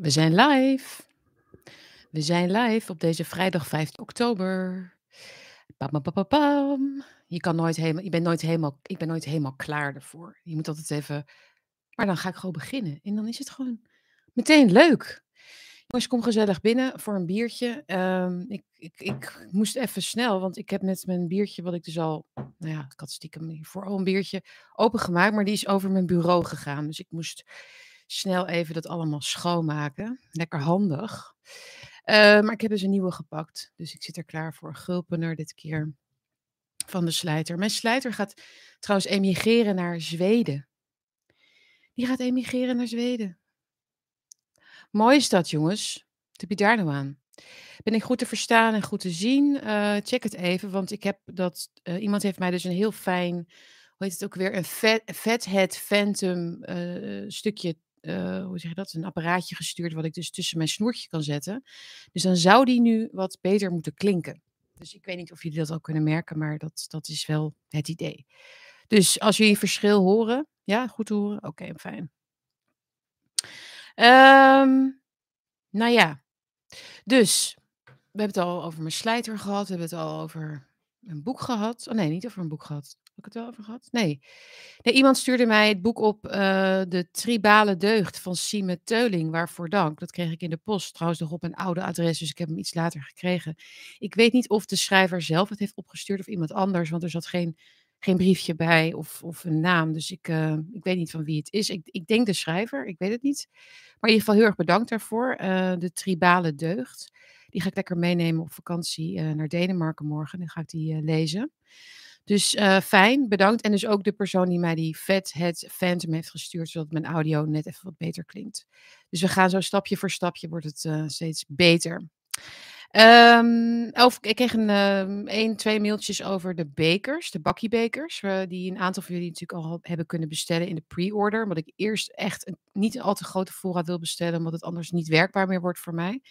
We zijn live. We zijn live op deze vrijdag 5 oktober. Pam, pam, pam. Je kan nooit helemaal, je bent nooit helemaal, ik ben nooit helemaal klaar ervoor. Je moet altijd even, maar dan ga ik gewoon beginnen. En dan is het gewoon meteen leuk. Jongens, kom gezellig binnen voor een biertje. Ehm, ik, ik, ik moest even snel, want ik heb net mijn biertje, wat ik dus al, nou ja, ik had stiekem hiervoor al een biertje opengemaakt, maar die is over mijn bureau gegaan. Dus ik moest snel even dat allemaal schoonmaken. Lekker handig. Eh, maar ik heb dus een nieuwe gepakt. Dus ik zit er klaar voor. Gulpener dit keer. Van de slijter. Mijn slijter gaat trouwens emigreren naar Zweden. Die gaat emigreren naar Zweden. Mooi is dat, jongens. Wat heb je daar nou aan? Ben ik goed te verstaan en goed te zien? Uh, check het even, want ik heb dat. Uh, iemand heeft mij dus een heel fijn. Hoe heet het ook weer? Een vet, Fathead Phantom stukje uh, hoe zeg je dat, een apparaatje gestuurd wat ik dus tussen mijn snoertje kan zetten. Dus dan zou die nu wat beter moeten klinken. Dus ik weet niet of jullie dat al kunnen merken, maar dat, dat is wel het idee. Dus als jullie verschil horen, ja, goed horen? Oké, fijn. Um, nou ja, dus we hebben het al over mijn slijter gehad, we hebben het al over een boek gehad. Oh nee, niet over een boek gehad ik het wel over gehad? Nee. nee iemand stuurde mij het boek op uh, De Tribale Deugd van Sieme Teuling. Waarvoor dank. Dat kreeg ik in de post. Trouwens nog op een oude adres, dus ik heb hem iets later gekregen. Ik weet niet of de schrijver zelf het heeft opgestuurd of iemand anders. Want er zat geen, geen briefje bij of, of een naam. Dus ik, uh, ik weet niet van wie het is. Ik, ik denk de schrijver, ik weet het niet. Maar in ieder geval heel erg bedankt daarvoor. Uh, de Tribale Deugd. Die ga ik lekker meenemen op vakantie naar Denemarken morgen. Dan ga ik die lezen. Dus uh, fijn, bedankt. En dus ook de persoon die mij die Fathead Phantom heeft gestuurd, zodat mijn audio net even wat beter klinkt. Dus we gaan zo stapje voor stapje, wordt het uh, steeds beter. Of, ik kreeg een, um, één, twee mailtjes over de bekers, de bakkiebekers, uh, die een aantal van jullie natuurlijk al hebben kunnen bestellen in de pre-order. Omdat ik eerst echt een, niet een al te grote voorraad wil bestellen, omdat het anders niet werkbaar meer wordt voor mij.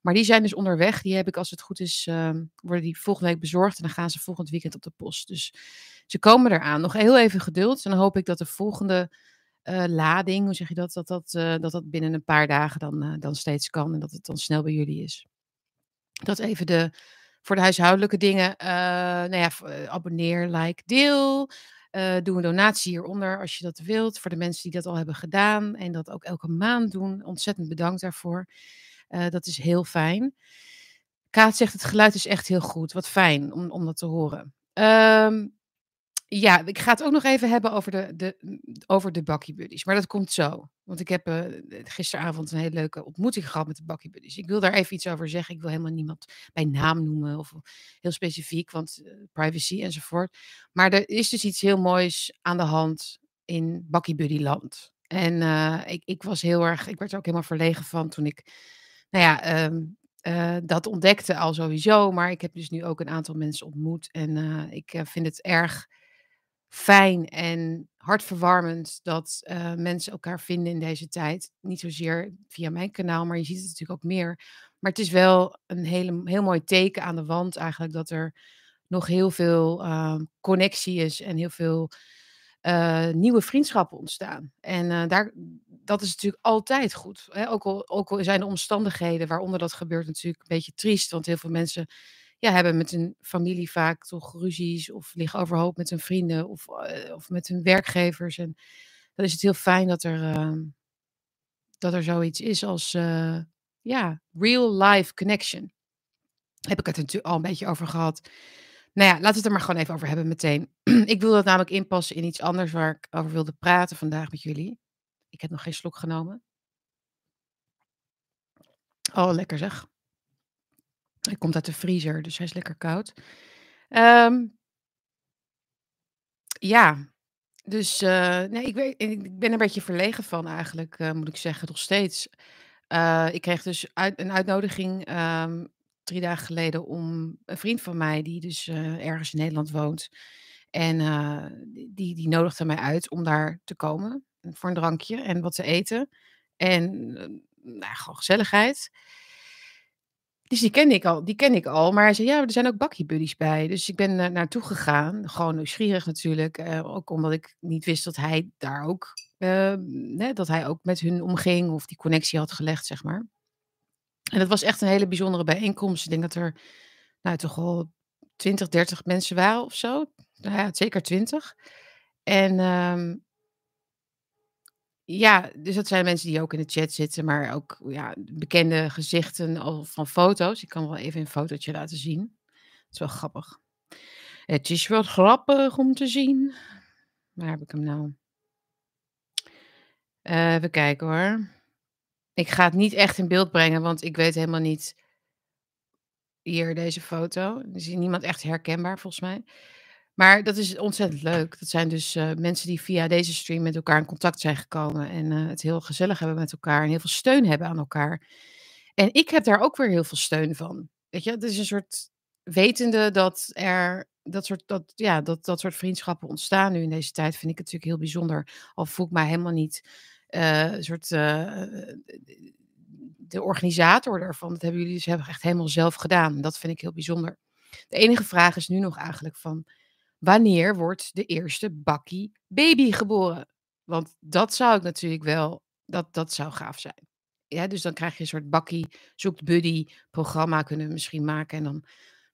Maar die zijn dus onderweg. Die heb ik, als het goed is, um, worden die volgende week bezorgd en dan gaan ze volgend weekend op de post. Dus ze komen eraan. Nog heel even geduld en dan hoop ik dat de volgende uh, lading, hoe zeg je dat, dat dat, uh, dat, dat binnen een paar dagen dan, dan steeds kan en dat het dan snel bij jullie is. Dat even de, voor de huishoudelijke dingen. Uh, nou ja, eh, abonneer, like, deel. Uh, doe een donatie hieronder als je dat wilt. Voor de mensen die dat al hebben gedaan en dat ook elke maand doen. Ontzettend bedankt daarvoor. Dat is heel fijn. Kaat zegt: het geluid is echt heel goed. Wat fijn om, om dat te horen. Um, ja, ik ga het ook nog even hebben over de, de, over de Bakkie Buddies. Maar dat komt zo. Want ik heb uh, gisteravond een hele leuke ontmoeting gehad met de Bakkie Buddies. Ik wil daar even iets over zeggen. Ik wil helemaal niemand bij naam noemen of heel specifiek, want uh, privacy enzovoort. Maar er is dus iets heel moois aan de hand in Bakkie Buddy land. En uh, ik, ik was heel erg, ik werd er ook helemaal verlegen van toen ik, nou ja, uh, dat ontdekte al sowieso. Maar ik heb dus nu ook een aantal mensen ontmoet. En ik vind het erg fijn en hartverwarmend dat uh, mensen elkaar vinden in deze tijd. Niet zozeer via mijn kanaal, maar je ziet het natuurlijk ook meer. Maar het is wel een hele, heel mooi teken aan de wand eigenlijk dat er nog heel veel uh, connectie is en heel veel uh, nieuwe vriendschappen ontstaan. En daar, dat is natuurlijk altijd goed. Hè? Ook, al, ook al zijn de omstandigheden waaronder dat gebeurt natuurlijk een beetje triest, want heel veel mensen ja, hebben met hun familie vaak toch ruzies of liggen overhoop met hun vrienden of, uh, of met hun werkgevers. En dan is het heel fijn dat er, uh, dat er zoiets is als uh, ja, real life connection. Heb ik het natuurlijk al een beetje over gehad. Nou ja, laten we het er maar gewoon even over hebben meteen. ik wil dat namelijk inpassen in iets anders waar ik over wilde praten vandaag met jullie. Ik heb nog geen slok genomen. Oh, lekker zeg. Hij komt uit de vriezer, dus hij is lekker koud. Um, ja, dus uh, nee, ik, weet, ik ben er een beetje verlegen van eigenlijk, uh, moet ik zeggen, nog steeds. Uh, ik kreeg dus uit, een uitnodiging um, drie dagen geleden om een vriend van mij, die dus ergens in Nederland woont. En die, die nodigde mij uit om daar te komen voor een drankje en wat te eten. En nou, gewoon gezelligheid. Dus die kende ik al die ken ik al, maar hij zei: "Ja, er zijn ook Bakkie Buddies bij." Dus ik ben er naartoe gegaan, gewoon nieuwsgierig natuurlijk, eh, ook omdat ik niet wist dat hij daar ook, hè, dat hij ook met hun omging of die connectie had gelegd, zeg maar. En dat was echt een hele bijzondere bijeenkomst. Ik denk dat er, nou, toch wel 20, 30 mensen waren of zo. Nou ja, zeker 20. En, ehm ja, dus dat zijn mensen die ook in de chat zitten, maar ook, ja, bekende gezichten al van foto's. Ik kan wel even een fotootje laten zien. Het is wel grappig. Het is wel grappig om te zien. Waar heb ik hem nou? Eh, even kijken hoor. Ik ga het niet echt in beeld brengen, want ik weet helemaal niet hier, deze foto. Er is niemand echt herkenbaar volgens mij. Maar dat is ontzettend leuk. Dat zijn dus, eh, mensen die via deze stream met elkaar in contact zijn gekomen en, eh, het heel gezellig hebben met elkaar en heel veel steun hebben aan elkaar. En ik heb daar ook weer heel veel steun van. Weet je, het is een soort wetende dat er dat soort dat ja, dat dat soort vriendschappen ontstaan nu in deze tijd, vind ik het natuurlijk heel bijzonder. Al voel ik mij helemaal niet, een soort, de organisator daarvan. Dat hebben jullie dus echt helemaal zelf gedaan. Dat vind ik heel bijzonder. De enige vraag is nu nog eigenlijk van wanneer wordt de eerste bakkie baby geboren? Want dat zou ik natuurlijk wel dat dat zou gaaf zijn. Ja, dus dan krijg je een soort bakkie zoekt buddy programma kunnen we misschien maken en dan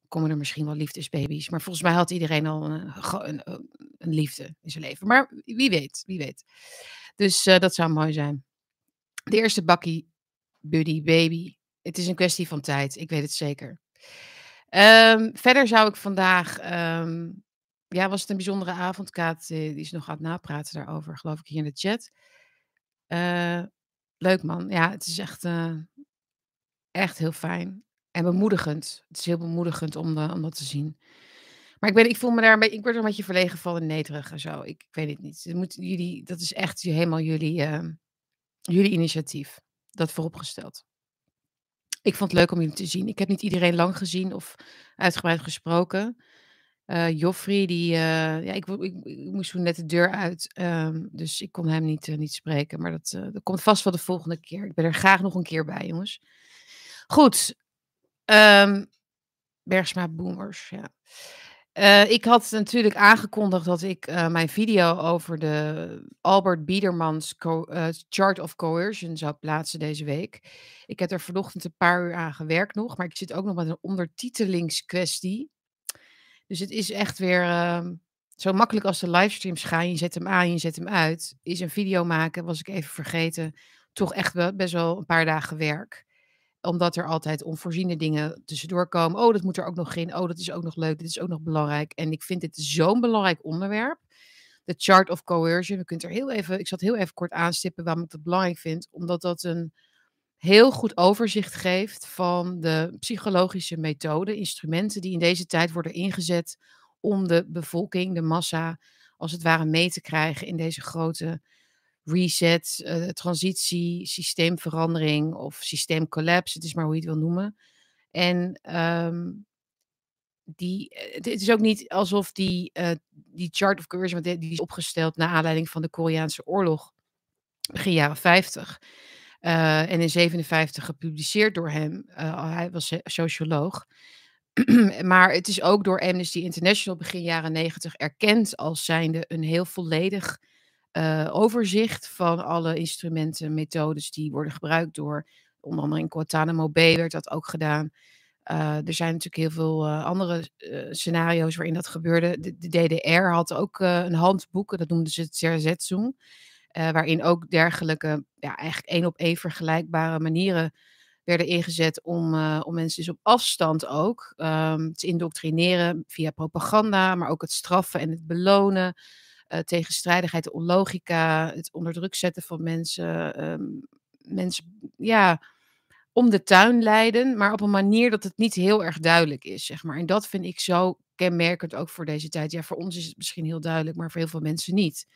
komen er misschien wel liefdesbaby's. Maar volgens mij had iedereen al een, ge- een, eh, een liefde in zijn leven. Maar wie weet, wie weet. Dus eh, dat zou mooi zijn. De eerste bakkie buddy baby. Het is een kwestie van tijd, ik weet het zeker. Ehm, verder zou ik vandaag ehm, ja, was het een bijzondere avond. Kaat, eh, die is nog aan het napraten daarover, geloof ik, hier in de chat. Eh, leuk man. Ja, het is echt, eh, echt heel fijn. En bemoedigend. Het is heel bemoedigend om, de, om dat te zien. Maar ik, ben, ik voel me daar ik word er een beetje verlegen van en nederig en zo. Ik, weet het niet. Moet, jullie, dat is echt helemaal jullie, jullie initiatief. Dat vooropgesteld. Ik vond het leuk om jullie te zien. Ik heb niet iedereen lang gezien of uitgebreid gesproken. Eh, Joffrey, die, eh, ja, ik, ik, moest toen net de deur uit, ehm, dus ik kon hem niet, eh, niet spreken. Maar dat, dat komt vast wel de volgende keer. Ik ben er graag nog een keer bij, jongens. Goed, ehm, Bergsma Boomers, ja. Ik had natuurlijk aangekondigd dat ik mijn video over de Albert Biedermans Chart of Coercion zou plaatsen deze week. Ik heb er vanochtend een paar uur aan gewerkt nog, maar ik zit ook nog met een ondertitelingskwestie. Dus het is echt weer ehm, zo makkelijk als de livestreams gaan. Je zet hem aan, je zet hem uit. Is een video maken, was ik even vergeten. Toch echt wel, best wel een paar dagen werk. Omdat er altijd onvoorziene dingen tussendoor komen. Oh, dat moet er ook nog in. Oh, dat is ook nog leuk. Dit is ook nog belangrijk. En ik vind dit zo'n belangrijk onderwerp. De chart of coercion. We kunnen er heel even, ik zat heel even kort aanstippen waarom ik dat belangrijk vind. Omdat dat een heel goed overzicht geeft van de psychologische methoden, instrumenten die in deze tijd worden ingezet om de bevolking, de massa, als het ware mee te krijgen in deze grote reset, eh, transitie, systeemverandering of systeemcollapse, het is maar hoe je het wil noemen. En ehm, die, eh, het is ook niet alsof die, eh, die chart of coercion, die is opgesteld naar aanleiding van de Koreaanse oorlog begin jaren 50. Eh, en in 57 gepubliceerd door hem. Eh, hij was so- socioloog. maar het is ook door Amnesty International begin jaren 90 erkend als zijnde een heel volledig eh, overzicht van alle instrumenten, methodes die worden gebruikt door, onder andere in Guantanamo Bay werd dat ook gedaan. Er zijn natuurlijk heel veel andere scenario's waarin dat gebeurde. De, de DDR had ook een handboek, dat noemden ze het Zersetzung. Eh, waarin ook dergelijke, ja, eigenlijk één op één vergelijkbare manieren werden ingezet om, eh, om mensen dus op afstand ook ehm, te indoctrineren via propaganda, maar ook het straffen en het belonen, eh, tegenstrijdigheid, onlogica, het onder druk zetten van mensen, ehm, mensen, ja, om de tuin leiden, maar op een manier dat het niet heel erg duidelijk is, zeg maar. En dat vind ik zo kenmerkend ook voor deze tijd. Ja, voor ons is het misschien heel duidelijk, maar voor heel veel mensen niet.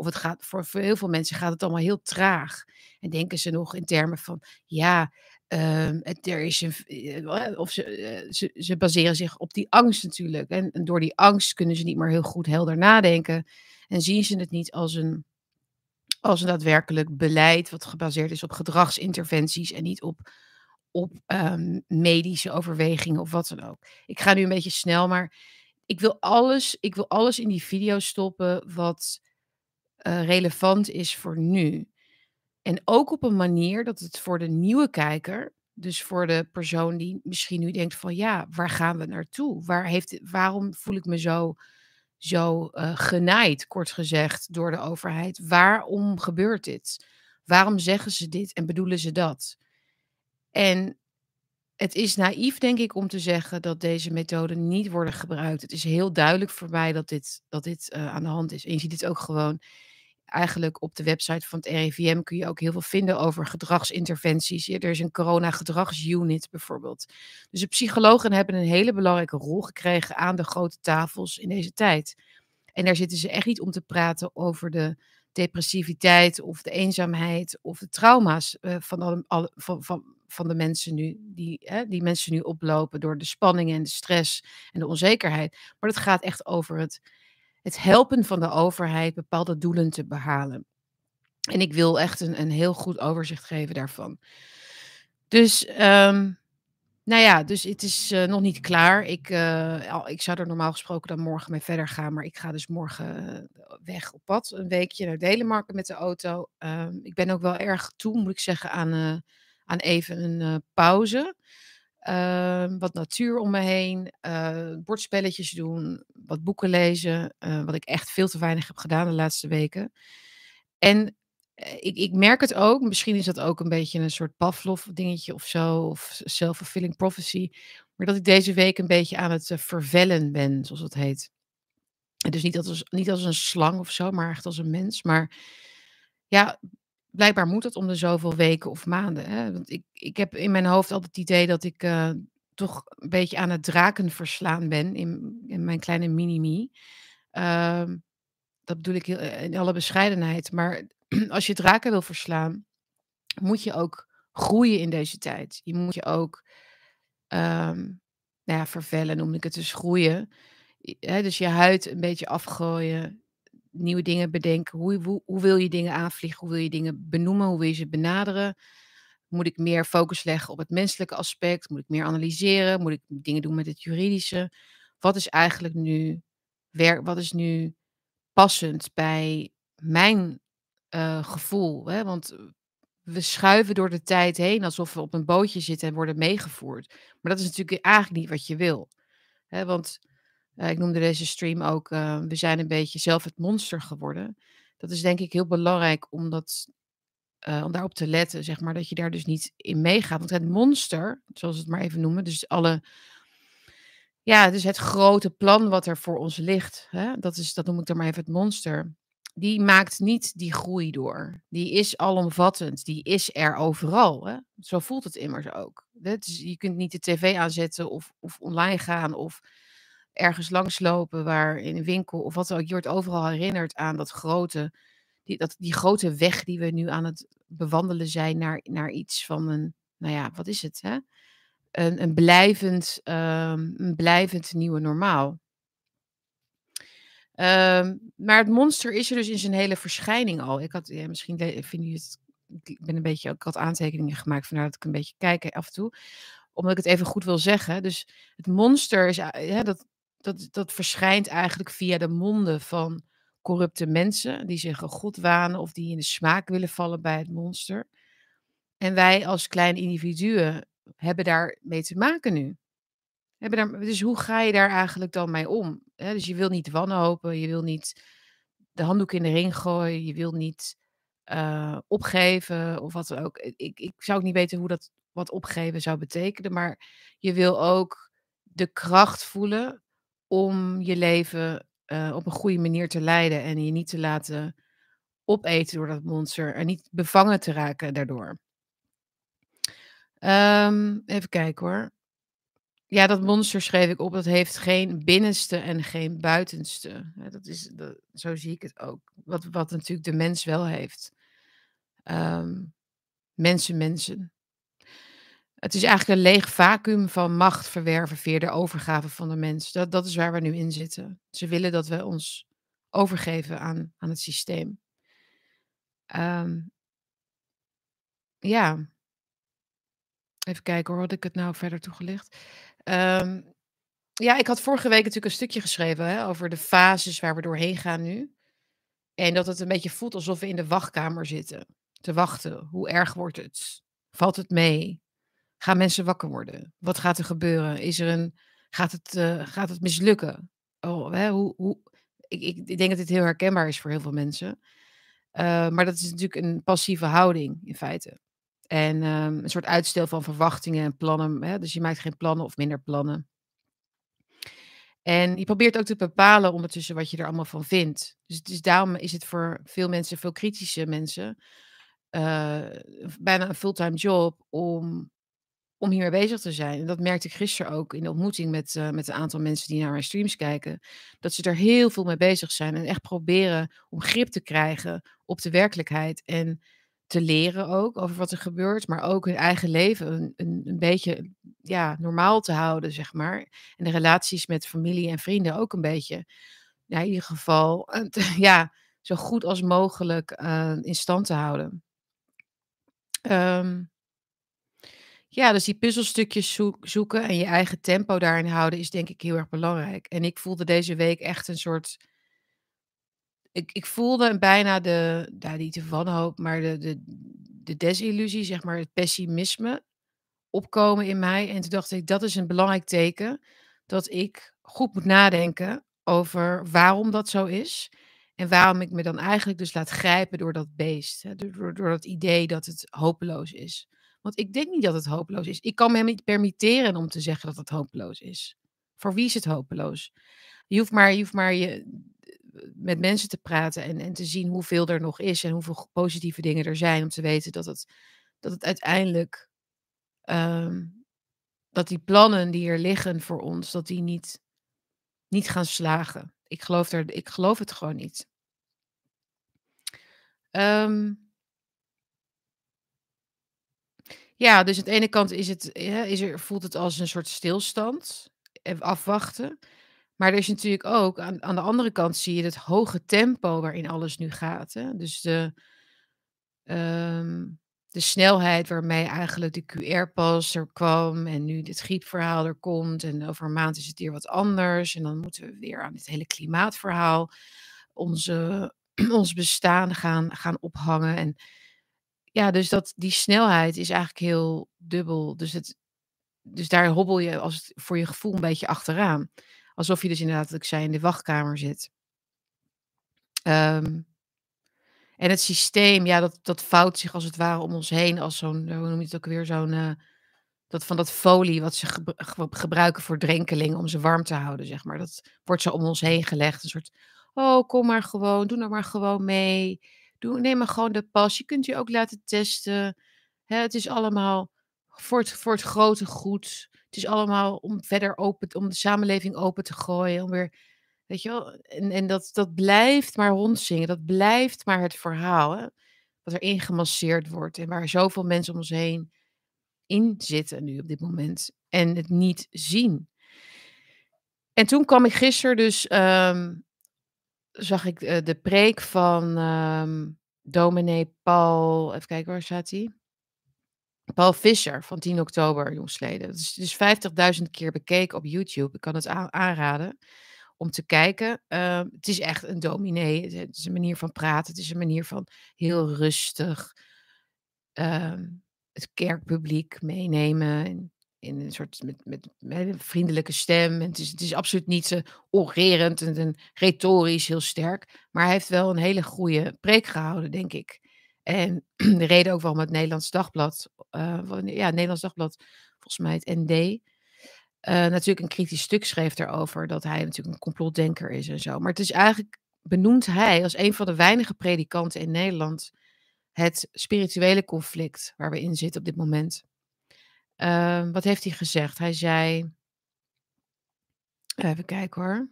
Of het gaat, voor, heel veel mensen gaat het allemaal heel traag. En denken ze nog in termen van, ja, ehm, het, er is een, eh, of ze, eh, ze, ze baseren zich op die angst natuurlijk. En, en door die angst kunnen ze niet meer heel goed helder nadenken. En zien ze het niet als een, als een daadwerkelijk beleid wat gebaseerd is op gedragsinterventies en niet op op, ehm, medische overwegingen of wat dan ook. Ik ga nu een beetje snel, maar ik wil alles ik wil alles in die video stoppen wat, eh, relevant is voor nu. En ook op een manier dat het voor de nieuwe kijker, dus voor de persoon die misschien nu denkt van ja, waar gaan we naartoe? Waar heeft waarom voel ik me zo zo, eh, genaaid, kort gezegd, door de overheid? Waarom gebeurt dit? Waarom zeggen ze dit en bedoelen ze dat? En het is naïef, denk ik, om te zeggen dat deze methoden niet worden gebruikt. Het is heel duidelijk voor mij dat dit, dat dit eh, aan de hand is. En je ziet het ook gewoon eigenlijk op de website van het RIVM kun je ook heel veel vinden over gedragsinterventies. Er is een corona-gedragsunit bijvoorbeeld. Dus de psychologen hebben een hele belangrijke rol gekregen aan de grote tafels in deze tijd. En daar zitten ze echt niet om te praten over de depressiviteit of de eenzaamheid of de trauma's uh, van, alle, van, van de mensen nu, die, hè, die mensen nu oplopen door de spanning en de stress en de onzekerheid. Maar het gaat echt over het, het helpen van de overheid bepaalde doelen te behalen. En ik wil echt een, een heel goed overzicht geven daarvan. Dus um, nou ja, dus het is uh, nog niet klaar. Ik, uh, ik zou er normaal gesproken dan morgen mee verder gaan. Maar ik ga dus morgen uh, weg op pad. Een weekje naar Denemarken met de auto. Ehm, ik ben ook wel erg toe, moet ik zeggen, aan, aan even een pauze. Ehm, wat natuur om me heen. bordspelletjes doen. Wat boeken lezen. wat ik echt veel te weinig heb gedaan de laatste weken. En eh, ik, ik merk het ook, misschien is dat ook een beetje een soort Pavlov dingetje of zo, of self-fulfilling prophecy, maar dat ik deze week een beetje aan het uh, vervellen ben, zoals het heet. Dus niet als, niet als een slang of zo, maar echt als een mens. Maar ja, blijkbaar moet het om de zoveel weken of maanden. Hè? Want ik, ik heb in mijn hoofd altijd het idee dat ik uh, toch een beetje aan het draken verslaan ben in, in mijn kleine mini-me. Uh, dat bedoel ik in alle bescheidenheid. Maar als je draken wil verslaan, moet je ook groeien in deze tijd. Je moet je ook um, nou ja, vervellen, noem ik het dus groeien. dus je huid een beetje afgooien, nieuwe dingen bedenken. Hoe, hoe, hoe wil je dingen aanvliegen? Hoe wil je dingen benoemen? Hoe wil je ze benaderen? Moet ik meer focus leggen op het menselijke aspect? Moet ik meer analyseren? Moet ik dingen doen met het juridische? Wat is eigenlijk nu, wat is nu passend bij mijn uh, gevoel. Hè? Want we schuiven door de tijd heen alsof we op een bootje zitten en worden meegevoerd. Maar dat is natuurlijk eigenlijk niet wat je wil. Hè? Want ik noemde deze stream ook, uh, we zijn een beetje zelf het monster geworden. Dat is denk ik heel belangrijk om, dat, om daarop te letten, zeg maar, dat je daar dus niet in meegaat. Want het monster, zoals we het maar even noemen, dus alle ja, dus het grote plan wat er voor ons ligt, hè, dat, is, dat noem ik dan maar even het monster die maakt niet die groei door. Die is alomvattend, die is er overal. Hè? Zo voelt het immers ook. Dus je kunt niet de tv aanzetten of, of online gaan of ergens langslopen waar in een winkel of wat dan ook. Je overal herinnerd aan dat grote, die, dat, die grote weg die we nu aan het bewandelen zijn naar, naar iets van een, nou ja, wat is het? Hè? Een, een, blijvend, um, een blijvend nieuwe normaal. Um, maar het monster is er dus in zijn hele verschijning al. Ik had, misschien vind je het, ik ben een beetje, ik had aantekeningen gemaakt, vandaar dat ik een beetje kijk af en toe, omdat ik het even goed wil zeggen. Dus het monster is, ja, dat, dat, dat verschijnt eigenlijk via de monden van corrupte mensen die zich een god wanen of die in de smaak willen vallen bij het monster. En wij als kleine individuen hebben daar mee te maken nu. Hebben daar, dus hoe ga je daar eigenlijk dan mee om? dus je wil niet wanhopen, je wil niet de handdoek in de ring gooien, je wil niet uh, opgeven of wat dan ook. Ik, ik zou ook niet weten hoe dat wat opgeven zou betekenen, maar je wil ook de kracht voelen om je leven uh, op een goede manier te leiden en je niet te laten opeten door dat monster en niet bevangen te raken daardoor. Um, even kijken hoor. Ja, dat monster schreef ik op. Dat heeft geen binnenste en geen buitenste. dat is, dat, zo zie ik het ook. Wat, wat natuurlijk de mens wel heeft. Um, mensen, mensen. Het is eigenlijk een leeg vacuüm van macht verwerven via de overgave van de mens. Dat, dat is waar we nu in zitten. Ze willen dat we ons overgeven aan, aan het systeem. Um, ja. Even kijken hoor, had ik het nou verder toegelicht? Ehm, ja, ik had vorige week natuurlijk een stukje geschreven hè, over de fases waar we doorheen gaan nu. En dat het een beetje voelt alsof we in de wachtkamer zitten. Te wachten. Hoe erg wordt het? Valt het mee? Gaan mensen wakker worden? Wat gaat er gebeuren? Is er een, gaat, het, eh, gaat het mislukken? Oh, hè, hoe, hoe, ik, ik, denk dat dit heel herkenbaar is voor heel veel mensen. Eh, maar dat is natuurlijk een passieve houding in feite. En ehm, een soort uitstel van verwachtingen en plannen. Hè? Dus je maakt geen plannen of minder plannen. En je probeert ook te bepalen ondertussen wat je er allemaal van vindt. Dus, is daarom is het voor veel mensen, veel kritische mensen, uh, bijna een fulltime job om, om hiermee bezig te zijn. En dat merkte ik gisteren ook in de ontmoeting met, uh, met een aantal mensen die naar mijn streams kijken. Dat ze er heel veel mee bezig zijn en echt proberen om grip te krijgen op de werkelijkheid. En te leren ook over wat er gebeurt, maar ook hun eigen leven een, een, beetje ja, normaal te houden, zeg maar. En de relaties met familie en vrienden ook een beetje, ja, in ieder geval, ja, zo goed als mogelijk uh, in stand te houden. Um, ja, dus die puzzelstukjes zoeken en je eigen tempo daarin houden is denk ik heel erg belangrijk. En ik voelde deze week echt een soort ik, ik voelde bijna de, ja, niet de wanhoop, maar de, de, de desillusie, zeg maar, het pessimisme opkomen in mij. En toen dacht ik, dat is een belangrijk teken dat ik goed moet nadenken over waarom dat zo is. En waarom ik me dan eigenlijk dus laat grijpen door dat beest. Hè, door, door dat idee dat het hopeloos is. Want ik denk niet dat het hopeloos is. Ik kan me hem niet permitteren om te zeggen dat het hopeloos is. Voor wie is het hopeloos? Je hoeft maar je, hoeft maar je met mensen te praten en, en te zien hoeveel er nog is en hoeveel positieve dingen er zijn. Om te weten dat het, dat het uiteindelijk, ehm, dat die plannen die er liggen voor ons, dat die niet, niet gaan slagen. Ik geloof, er, ik geloof het gewoon niet. Um, ja, dus aan de ene kant is het, ja, is er, voelt het als een soort stilstand, afwachten. Maar er is natuurlijk ook, aan, aan de andere kant zie je het hoge tempo waarin alles nu gaat. Hè? Dus de, ehm, de snelheid waarmee eigenlijk de QR-pas er kwam en nu dit griepverhaal er komt. En over een maand is het weer wat anders. En dan moeten we weer aan dit hele klimaatverhaal onze, ons bestaan gaan, gaan ophangen. En ja, dus dat, die snelheid is eigenlijk heel dubbel. Dus, het, dus daar hobbel je als het, voor je gevoel een beetje achteraan. Alsof je dus inderdaad, wat ik zei, in de wachtkamer zit. Um, en het systeem, ja, dat, dat vouwt zich als het ware om ons heen als zo'n, hoe noem je het ook weer, zo'n, uh, dat van dat folie wat ze gebruiken voor drenkelingen om ze warm te houden, zeg maar. Dat wordt zo om ons heen gelegd. Een soort, oh, kom maar gewoon, doe nou maar gewoon mee. Doe, neem maar gewoon de pas. Je kunt je ook laten testen. Hè, het is allemaal voor het, voor het grote goed. Het is allemaal om verder open, om de samenleving open te gooien. Om weer, weet je wel, en, en dat, dat blijft maar rondzingen. Dat blijft maar het verhaal. Hè, wat er ingemasseerd wordt. En waar zoveel mensen om ons heen in zitten nu op dit moment. En het niet zien. En toen kwam ik gisteren dus, um, zag ik de, de preek van um, dominee Paul, even kijken, waar staat hij? Paul Visser van 10 oktober, jongsleden. Het is dus 50.000 keer bekeken op YouTube. Ik kan het aanraden om te kijken. Uh, het is echt een dominee. Het is een manier van praten. Het is een manier van heel rustig uh, het kerkpubliek meenemen. In een soort met, met, met, een vriendelijke stem. En het, is, het is absoluut niet uh, orerend en, retorisch heel sterk. Maar hij heeft wel een hele goede preek gehouden, denk ik. En de reden ook waarom het Nederlands Dagblad, uh, ja, het Nederlands Dagblad, volgens mij het ND, eh, natuurlijk een kritisch stuk schreef erover dat hij natuurlijk een complotdenker is en zo. Maar het is eigenlijk, benoemt hij als een van de weinige predikanten in Nederland het spirituele conflict waar we in zitten op dit moment. Uh, wat heeft hij gezegd? Hij zei, even kijken hoor.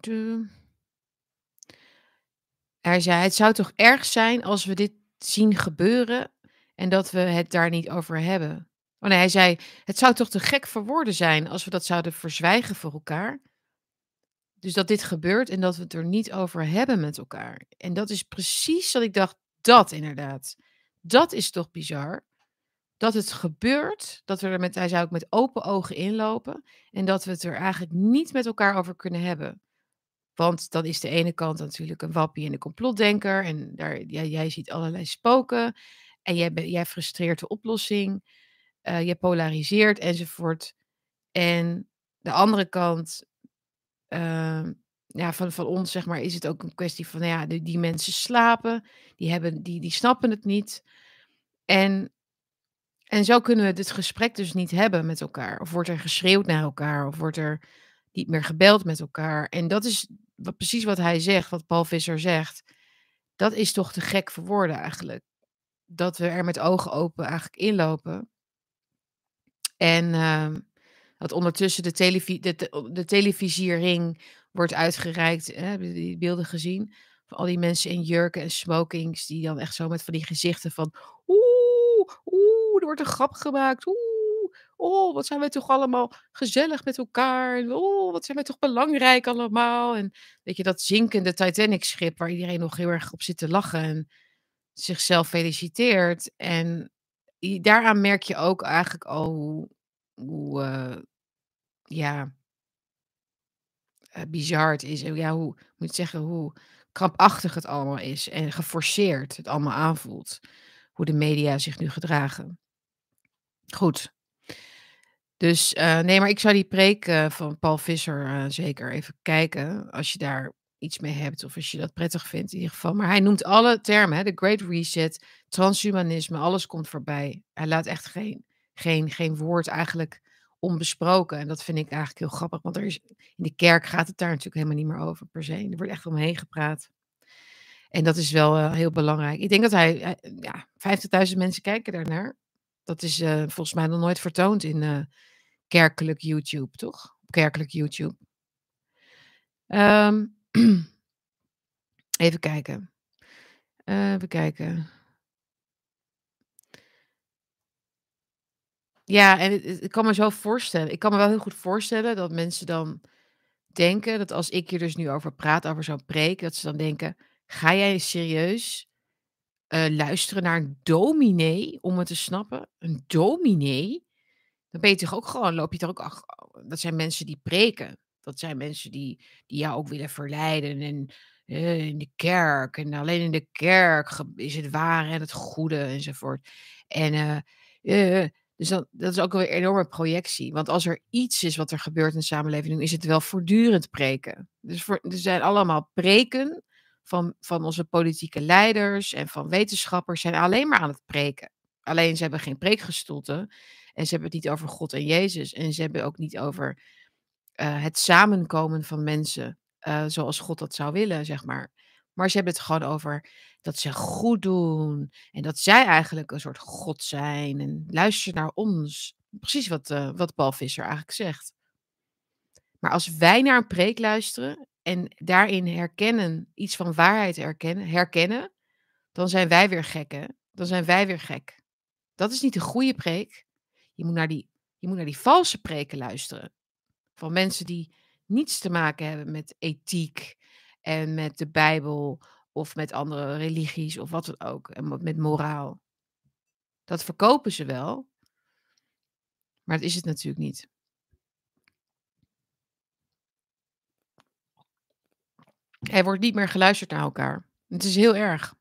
Doe. Hij zei: Het zou toch erg zijn als we dit zien gebeuren en dat we het daar niet over hebben. Oh nee, hij zei: Het zou toch te gek voor woorden zijn als we dat zouden verzwijgen voor elkaar. Dus dat dit gebeurt en dat we het er niet over hebben met elkaar. En dat is precies wat ik dacht, dat inderdaad. Dat is toch bizar? Dat het gebeurt, dat we er met hij zei ook met open ogen inlopen en dat we het er eigenlijk niet met elkaar over kunnen hebben. Want dan is de ene kant natuurlijk een wappie en een complotdenker en daar jij jij ziet allerlei spoken en jij jij frustreert de oplossing, uh, je polariseert enzovoort. En de andere kant, uh, ja, van van ons zeg maar, is het ook een kwestie van, nou ja, die die mensen slapen, die hebben die die snappen het niet. En en zo kunnen we dit gesprek dus niet hebben met elkaar. Of wordt er geschreeuwd naar elkaar, of wordt er niet meer gebeld met elkaar. En dat is wat precies wat hij zegt, wat Paul Visser zegt. Dat is toch te gek voor woorden eigenlijk. Dat we er met ogen open eigenlijk inlopen. En uh, dat ondertussen de, televi de, televisiering wordt uitgereikt. Hè, hebben die beelden gezien? Van al die mensen in jurken en smokings, die dan echt zo met van die gezichten van. Oeh, oeh, er wordt een grap gemaakt. Oeh, oh, wat zijn wij toch allemaal gezellig met elkaar. Oh, wat zijn wij toch belangrijk allemaal. En weet je, dat zinkende Titanic-schip waar iedereen nog heel erg op zit te lachen en zichzelf feliciteert. En daaraan merk je ook eigenlijk al hoe uh, ja, uh, bizar het is. Ja, hoe moet ik zeggen, hoe krampachtig het allemaal is en geforceerd het allemaal aanvoelt. Hoe de media zich nu gedragen. Goed. Dus, nee, maar ik zou die preek, van Paul Visser, zeker even kijken, als je daar iets mee hebt of als je dat prettig vindt in ieder geval. Maar hij noemt alle termen, hè, de Great Reset, transhumanisme, alles komt voorbij. Hij laat echt geen geen geen woord eigenlijk onbesproken en dat vind ik eigenlijk heel grappig, want er is in de kerk gaat het daar natuurlijk helemaal niet meer over per se. Er wordt echt omheen gepraat. En dat is wel, heel belangrijk. Ik denk dat hij, hij ja, 50.000 mensen kijken daarnaar. Dat is, volgens mij nog nooit vertoond in, kerkelijk YouTube, toch? Kerkelijk YouTube. Um, even kijken. Even kijken. Ja, en ik kan me zo voorstellen. Ik kan me wel heel goed voorstellen dat mensen dan denken dat als ik hier dus nu over praat, over zo'n preek, dat ze dan denken: ga jij serieus uh, luisteren naar een dominee om het te snappen? Een dominee? Dan ben je toch ook gewoon, loop je toch ook, ach, dat zijn mensen die preken. Dat zijn mensen die, die jou ook willen verleiden. En uh, in de kerk. En alleen in de kerk is het ware en het goede enzovoort. En uh, dus dat, is ook weer een enorme projectie. Want als er iets is wat er gebeurt in de samenleving, is het wel voortdurend preken. Dus er zijn allemaal preken van, van onze politieke leiders en van wetenschappers zijn alleen maar aan het preken. Alleen ze hebben geen preekgestoelte. En ze hebben het niet over God en Jezus. En ze hebben ook niet over uh, het samenkomen van mensen uh, zoals God dat zou willen, zeg maar. Maar ze hebben het gewoon over dat ze goed doen. En dat zij eigenlijk een soort God zijn. En luister naar ons. Precies wat, uh, wat Paul Visser eigenlijk zegt. Maar als wij naar een preek luisteren en daarin herkennen, iets van waarheid herkennen, herkennen, dan zijn wij weer gekken. Dan zijn wij weer gek. Dat is niet de goede preek. Je moet naar die, je moet naar die valse preken luisteren. Van mensen die niets te maken hebben met ethiek en met de Bijbel of met andere religies of wat dan ook. En met moraal. Dat verkopen ze wel. Maar dat is het natuurlijk niet. Er wordt niet meer geluisterd naar elkaar. Het is heel erg.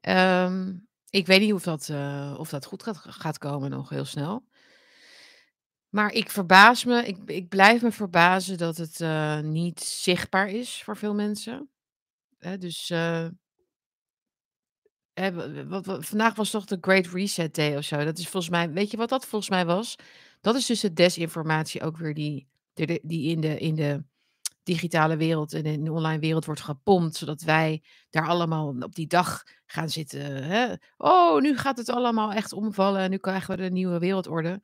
Um, ik weet niet of dat, uh, of dat goed gaat, komen nog heel snel. Maar ik verbaas me, ik, ik blijf me verbazen dat het uh, niet zichtbaar is voor veel mensen. Dus wat, vandaag was toch de Great Reset Day of zo. Dat is volgens mij, weet je wat dat volgens mij was? Dat is dus de desinformatie ook weer die, die, die in de, in de digitale wereld en in de online wereld wordt gepompt, zodat wij daar allemaal op die dag gaan zitten. Hè? Oh, nu gaat het allemaal echt omvallen en nu krijgen we de nieuwe wereldorde.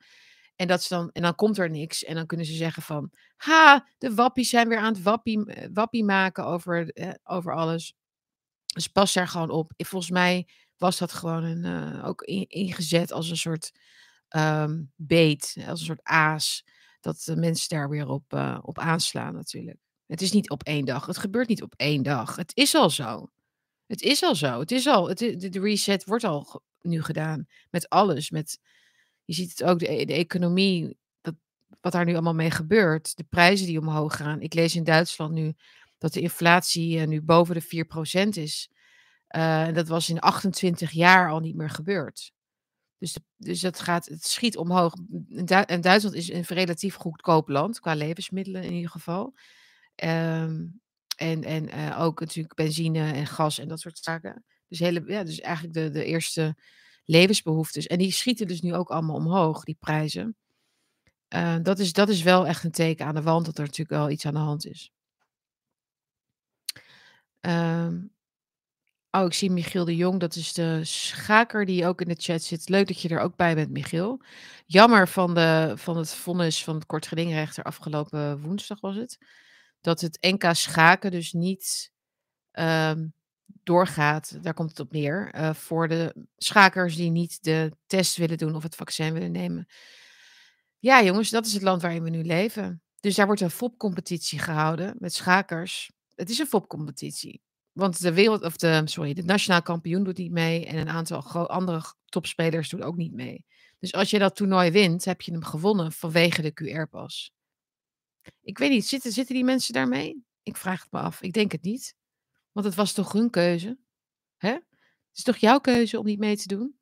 En, dat ze dan, en dan komt er niks. En dan kunnen ze zeggen van, ha, de wappies zijn weer aan het wappie, eh, wappie maken over, eh, over alles. Dus pas daar gewoon op. Volgens mij was dat gewoon een, uh, ook ingezet als een soort um, beet, als een soort aas. Dat de mensen daar weer op, op aanslaan natuurlijk. Het is niet op één dag. Het gebeurt niet op één dag. Het is al zo. Het is al zo. Het is al het de reset wordt al nu gedaan met alles. Met je ziet het ook, de e de economie, wat daar nu allemaal mee gebeurt, de prijzen die omhoog gaan. Ik lees in Duitsland nu dat de inflatie, eh, nu boven de 4% is. Eh, en dat was in 28 jaar al niet meer gebeurd. Dus dus dat gaat het schiet omhoog. En Duitsland is een relatief goedkoop land, qua levensmiddelen in ieder geval. Ehm, en en, eh, ook natuurlijk benzine en gas en dat soort zaken. Dus hele ja, dus eigenlijk de de eerste levensbehoeftes. En die schieten dus nu ook allemaal omhoog, die prijzen. Eh, dat is dat is wel echt een teken aan de wand dat er natuurlijk wel iets aan de hand is. Ehm. Oh, ik zie Michiel de Jong, dat is de schaker die ook in de chat zit. Leuk dat je er ook bij bent, Michiel. Jammer van de van het vonnis van het kortgedingrechter afgelopen woensdag was het, dat het NK schaken dus niet, ehm, doorgaat, daar komt het op neer, eh, voor de schakers die niet de test willen doen of het vaccin willen nemen. Ja, jongens, dat is het land waarin we nu leven. Dus daar wordt een fopcompetitie gehouden met schakers. Het is een fopcompetitie. Want de wereld of de sorry, de nationaal kampioen doet niet mee en een aantal andere topspelers doen ook niet mee. Dus als je dat toernooi wint, heb je hem gewonnen vanwege de QR-pas. Ik weet niet, zitten zitten die mensen daarmee? Ik vraag het me af. Ik denk het niet. Want het was toch hun keuze? Hè? Het is toch jouw keuze om niet mee te doen?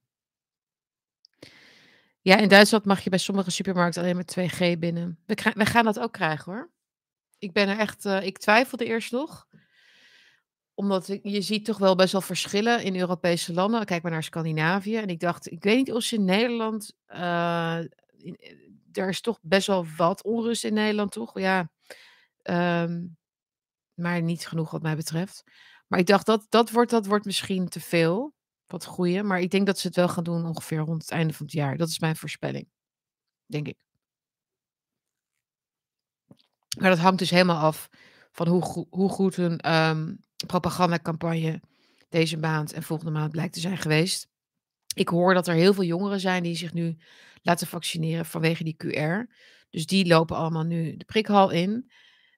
Ja, in Duitsland mag je bij sommige supermarkten alleen met 2G binnen. We gaan dat ook krijgen, hoor. Ik ben er echt, eh, ik twijfelde eerst nog. Omdat je ziet toch wel best wel verschillen in Europese landen. Kijk maar naar Scandinavië. En ik dacht, ik weet niet of ze in Nederland, eh, er is toch best wel wat onrust in Nederland, toch? Ja, ehm, maar niet genoeg wat mij betreft. Maar ik dacht dat dat wordt dat wordt misschien te veel, wat groeien. Maar ik denk dat ze het wel gaan doen ongeveer rond het einde van het jaar. Dat is mijn voorspelling, denk ik. Maar dat hangt dus helemaal af van hoe hoe goed hun, ehm, propagandacampagne deze maand en volgende maand blijkt te zijn geweest. Ik hoor dat er heel veel jongeren zijn die zich nu laten vaccineren vanwege die QR. Dus die lopen allemaal nu de prikhal in.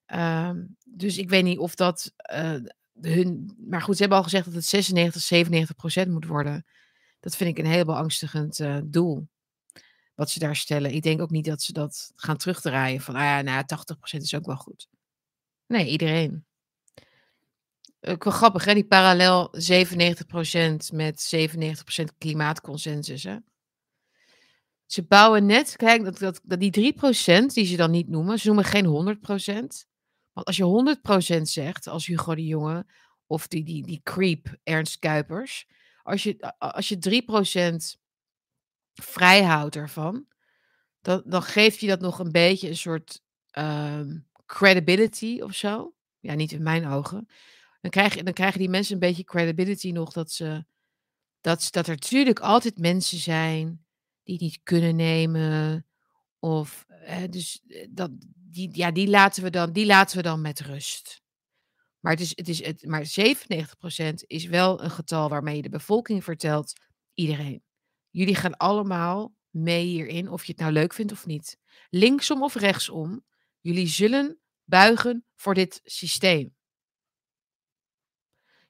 Ehm, dus ik weet niet of dat, eh, hun maar goed, ze hebben al gezegd dat het 96, 97% moet worden. Dat vind ik een heel beangstigend, eh, doel, wat ze daar stellen. Ik denk ook niet dat ze dat gaan terugdraaien van, ah ja, nou ja, 80% is ook wel goed. Nee, iedereen. Ook grappig hè, die parallel 97% met 97% klimaatconsensus, hè. Ze bouwen net kijk, dat dat dat die 3% die ze dan niet noemen, ze noemen geen 100 Want als je 100% zegt, als Hugo de Jonge of die die die creep Ernst Kuipers, als je als je 3% vrijhoudt ervan, dan dan geeft je dat nog een beetje een soort, ehm, credibility of zo. Ja, niet in mijn ogen. Dan krijg dan krijgen die mensen een beetje credibility nog dat ze dat dat er tuurlijk altijd mensen zijn die het niet kunnen nemen of, hè, dus, eh, dat die ja, die laten we dan die laten we dan met rust. Maar het is het is het maar 97% is wel een getal waarmee je de bevolking vertelt: "Iedereen, jullie gaan allemaal mee hierin, of je het nou leuk vindt of niet. Linksom of rechtsom, jullie zullen buigen voor dit systeem."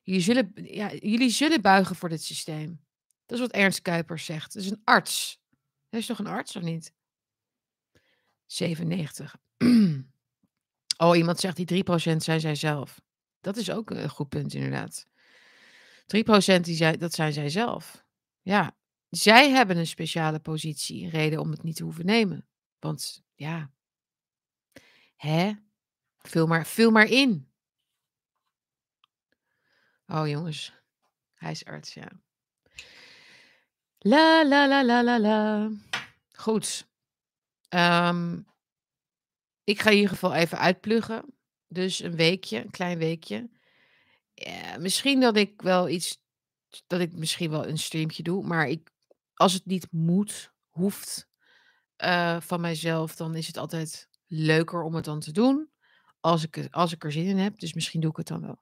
Jullie zullen ja, jullie zullen buigen voor dit systeem. Dat is wat Ernst Kuipers zegt. Dat is een arts. Hij is toch een arts of niet? 97. Oh, iemand zegt die 3% zijn zijzelf. Dat is ook een goed punt inderdaad. 3% die zij dat zijn zijzelf. Ja, zij hebben een speciale positie, reden om het niet te hoeven nemen. Want ja hè? Vul maar vul maar in. Oh jongens, hij is arts, ja. La la la la la la. Goed. Ehm, ik ga in ieder geval even uitpluggen. Dus een weekje, een klein weekje. Ja, misschien dat ik wel iets dat ik misschien wel een streampje doe, maar ik als het niet moet, hoeft, eh, van mijzelf, dan is het altijd leuker om het dan te doen als ik als ik er zin in heb. Dus misschien doe ik het dan wel.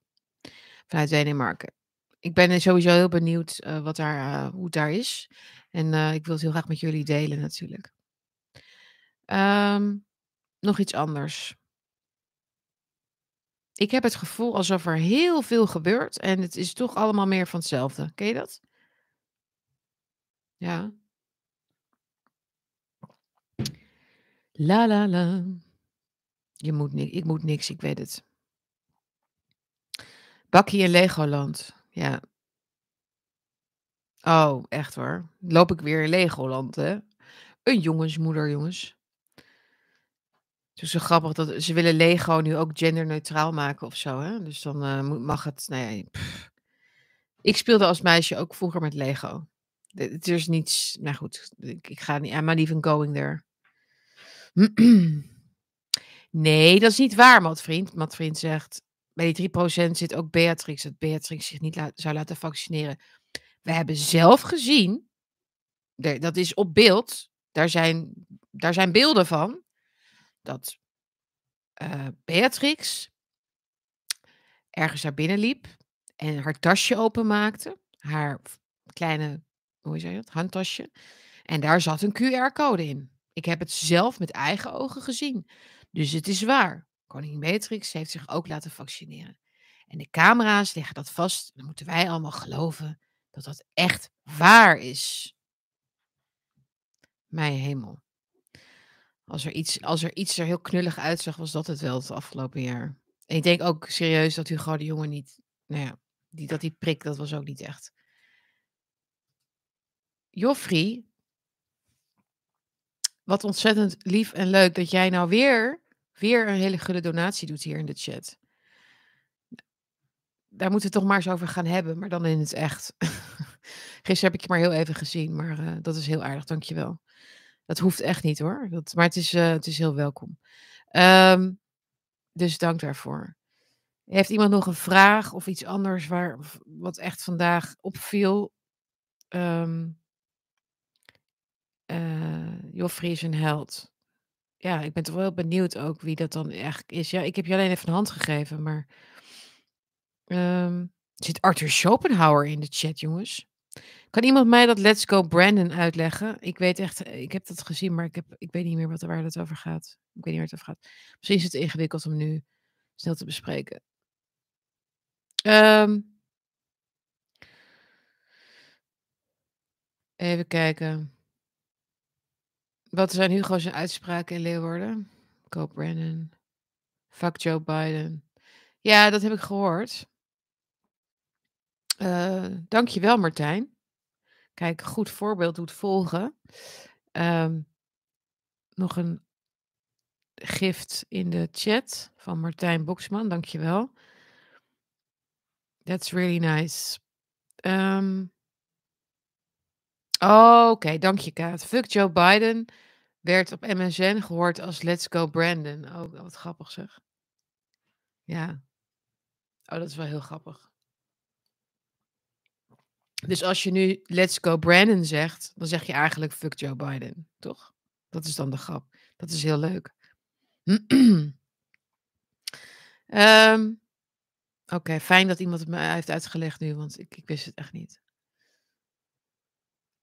Vanuit Denemarken. Ik ben, sowieso heel benieuwd, eh, wat daar, eh, hoe het daar is. En, eh, ik wil het heel graag met jullie delen natuurlijk. Ehm, nog iets anders. Ik heb het gevoel alsof er heel veel gebeurt en het is toch allemaal meer van hetzelfde. Ken je dat? Ja. La la la. Je moet ni ik moet niks, ik weet het. Bakkie in Legoland, ja. Oh, echt hoor. Loop ik weer in Legoland, hè? Een jongensmoeder, jongens. Het is zo grappig dat ze willen Lego nu ook genderneutraal maken of zo, hè? Dus dan uh, mag het. Nou ja, ik speelde als meisje ook vroeger met Lego. Het is niets. Nou goed, ik, ga niet. I'm not even going there. nee, dat is niet waar, Matvriend. Matvriend zegt. Bij die 3% zit ook Beatrix. Dat Beatrix zich niet zou laten vaccineren. We hebben zelf gezien. Dat is op beeld. Daar zijn, daar zijn beelden van dat uh, Beatrix ergens naar binnen liep en haar tasje openmaakte. Haar kleine, hoe zeg je dat, handtasje. En daar zat een QR-code in. Ik heb het zelf met eigen ogen gezien. Dus het is waar. Koningin Beatrix heeft zich ook laten vaccineren. En de camera's leggen dat vast. Dan moeten wij allemaal geloven dat dat echt waar is. Mijn hemel. Als er, iets, als er iets er heel knullig uitzag, was dat het wel het afgelopen jaar. En ik denk ook serieus dat Hugo de jongen niet, nou ja, die, dat die prik, dat was ook niet echt. Joffrey, wat ontzettend lief en leuk dat jij nou weer, weer een hele gulle donatie doet hier in de chat. Daar moeten we het toch maar eens over gaan hebben, maar dan in het echt. Gisteren heb ik je maar heel even gezien, maar uh, dat is heel aardig, dankjewel. Dat hoeft echt niet hoor. Maar het is, uh, het is heel welkom. Um, dus dank daarvoor. Heeft iemand nog een vraag of iets anders waar, wat echt vandaag opviel? Um, Joffrey is een held. Ja, ik ben toch wel benieuwd ook wie dat dan eigenlijk is. Ja, ik heb je alleen even een hand gegeven, maar... Um, zit Arthur Schopenhauer in de chat, jongens? Kan iemand mij dat Let's Go Brandon uitleggen? Ik weet echt, ik heb dat gezien, maar ik, heb, ik weet niet meer wat, waar het over gaat. Ik weet niet waar het over gaat. Misschien is het ingewikkeld om nu snel te bespreken. Um, even kijken. Wat zijn Hugo's uitspraken in Leeuwarden? Go Brandon. Fuck Joe Biden. Ja, dat heb ik gehoord. Uh, dankjewel Martijn. Kijk, goed voorbeeld doet volgen. Um, nog een gift in de chat van Martijn Boksman, dankjewel. That's really nice. Um, oh, Oké, okay, dank je Kaat. Fuck Joe Biden werd op MSN gehoord als Let's Go Brandon. Oh, wat grappig zeg. Ja. Oh, dat is wel heel grappig. Dus als je nu Let's Go Brandon zegt, dan zeg je eigenlijk fuck Joe Biden, toch? Dat is dan de grap. Dat is heel leuk. um, Oké, fijn dat iemand het me heeft uitgelegd nu, want ik, ik wist het echt niet.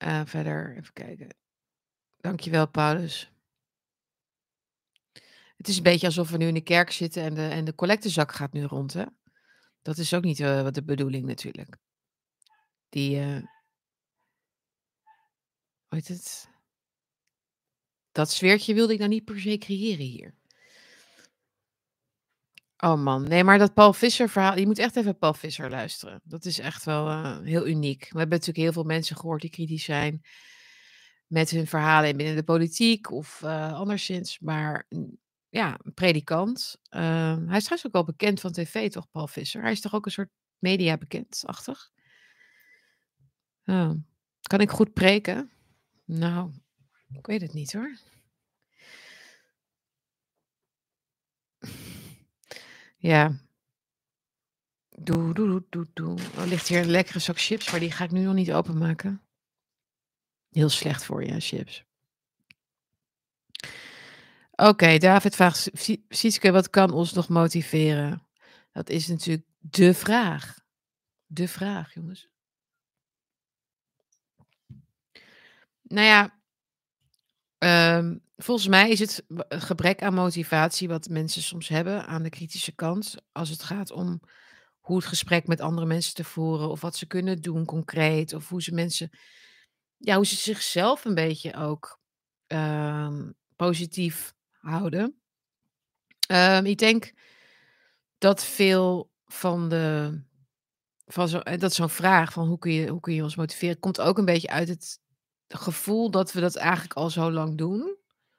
Uh, verder, even kijken. Dankjewel, Paulus. Het is een beetje alsof we nu in de kerk zitten en de, en de collectezak gaat nu rond, hè? Dat is ook niet uh, wat de bedoeling natuurlijk. Die, uh, hoe heet het? Dat sfeertje wilde ik nou niet per se creëren hier. Oh man, nee, maar dat Paul Visser verhaal, je moet echt even Paul Visser luisteren. Dat is echt wel uh, heel uniek. We hebben natuurlijk heel veel mensen gehoord die kritisch zijn met hun verhalen binnen de politiek of uh, anderszins. Maar ja, een predikant. Uh, hij is trouwens ook wel bekend van tv, toch, Paul Visser? Hij is toch ook een soort media bekend-achtig? Oh. Kan ik goed preken? Nou, ik weet het niet hoor. Ja. Doe, doe, doe, doe. Oh, ligt hier een lekkere zak chips, maar die ga ik nu nog niet openmaken. Heel slecht voor je, chips. Oké, David vraagt, Sietske, wat kan ons nog motiveren? Dat is natuurlijk de vraag. De vraag, jongens. Nou ja, um, Volgens mij is het gebrek aan motivatie wat mensen soms hebben aan de kritische kant, als het gaat om hoe het gesprek met andere mensen te voeren of wat ze kunnen doen concreet of hoe ze mensen ja, hoe ze zichzelf een beetje ook, ehm, positief houden. Ehm, ik denk dat veel van de van zo dat zo'n vraag van hoe kun je hoe kun je ons motiveren, komt ook een beetje uit het gevoel dat we dat eigenlijk al zo lang doen.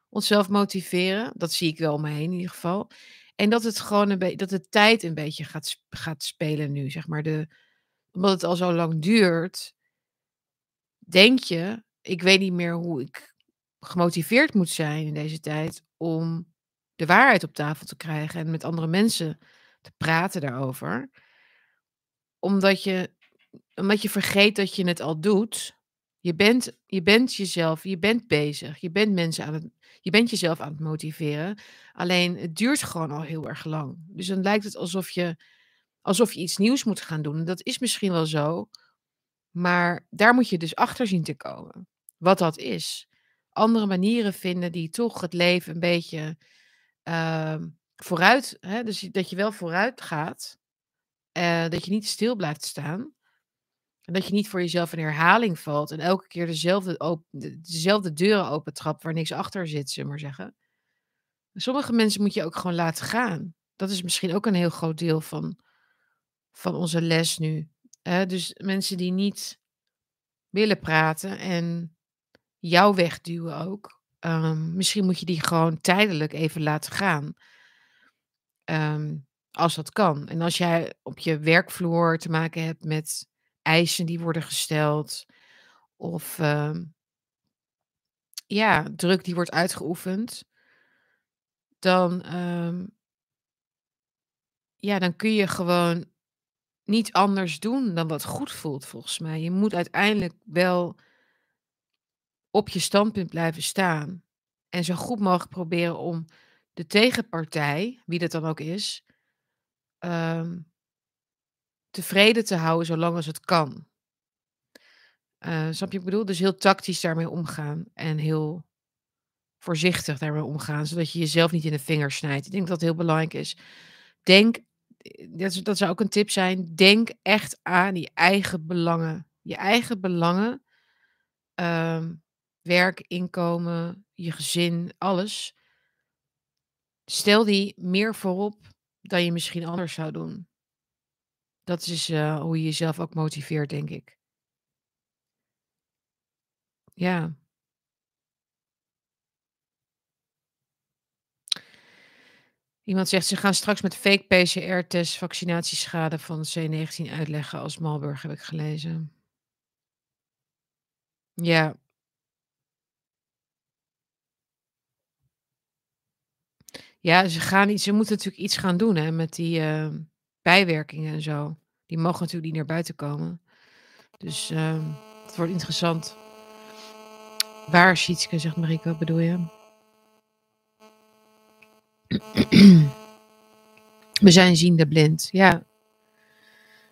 Onszelf motiveren, dat zie ik wel om me heen in ieder geval. En dat het gewoon een beetje dat de tijd een beetje gaat gaat spelen nu, zeg maar. De omdat het al zo lang duurt denk je, ik weet niet meer hoe ik gemotiveerd moet zijn in deze tijd om de waarheid op tafel te krijgen en met andere mensen te praten daarover. Omdat je omdat je vergeet dat je het al doet. Je bent je bent jezelf je bent bezig. Je bent mensen aan het je bent jezelf aan het motiveren. Alleen het duurt gewoon al heel erg lang. Dus dan lijkt het alsof je alsof je iets nieuws moet gaan doen. Dat is misschien wel zo, maar daar moet je dus achter zien te komen, wat dat is. Andere manieren vinden die toch het leven een beetje, ehm, vooruit hè, dus dat je wel vooruit gaat. Eh, dat je niet stil blijft staan. Dat je niet voor jezelf in herhaling valt en elke keer dezelfde dezelfde deuren opentrapt waar niks achter zit, zullen we maar zeggen. Sommige mensen moet je ook gewoon laten gaan. Dat is misschien ook een heel groot deel van van onze les nu. Dus mensen die niet willen praten en jou wegduwen ook. Ehm, misschien moet je die gewoon tijdelijk even laten gaan. Ehm, als dat kan. En als jij op je werkvloer te maken hebt met eisen die worden gesteld of ehm ja, druk die wordt uitgeoefend dan, ehm ja, dan kun je gewoon niet anders doen dan wat goed voelt volgens mij. Je moet uiteindelijk wel op je standpunt blijven staan en zo goed mogelijk proberen om de tegenpartij, wie dat dan ook is, ehm tevreden te houden zolang als het kan. Eh, snap je wat ik bedoel? Dus heel tactisch daarmee omgaan en heel voorzichtig daarmee omgaan, zodat je jezelf niet in de vingers snijdt. Ik denk dat dat heel belangrijk is. Denk, dat dat zou ook een tip zijn, denk echt aan je eigen belangen. Je eigen belangen, ehm, werk, inkomen, je gezin, alles. Stel die meer voorop dan je misschien anders zou doen. Dat is, eh, hoe je jezelf ook motiveert, denk ik. Ja. Iemand zegt: "Ze gaan straks met fake PCR-test vaccinatieschade van C19 uitleggen als Malburg", heb ik gelezen. Ja. Ja, ze gaan iets ze moeten natuurlijk iets gaan doen, hè, met die, ehm, bijwerkingen en zo. Die mogen natuurlijk niet naar buiten komen. Dus, ehm, het wordt interessant. Waar Sietske, zegt Marieke, bedoel je? We zijn ziende blind, ja.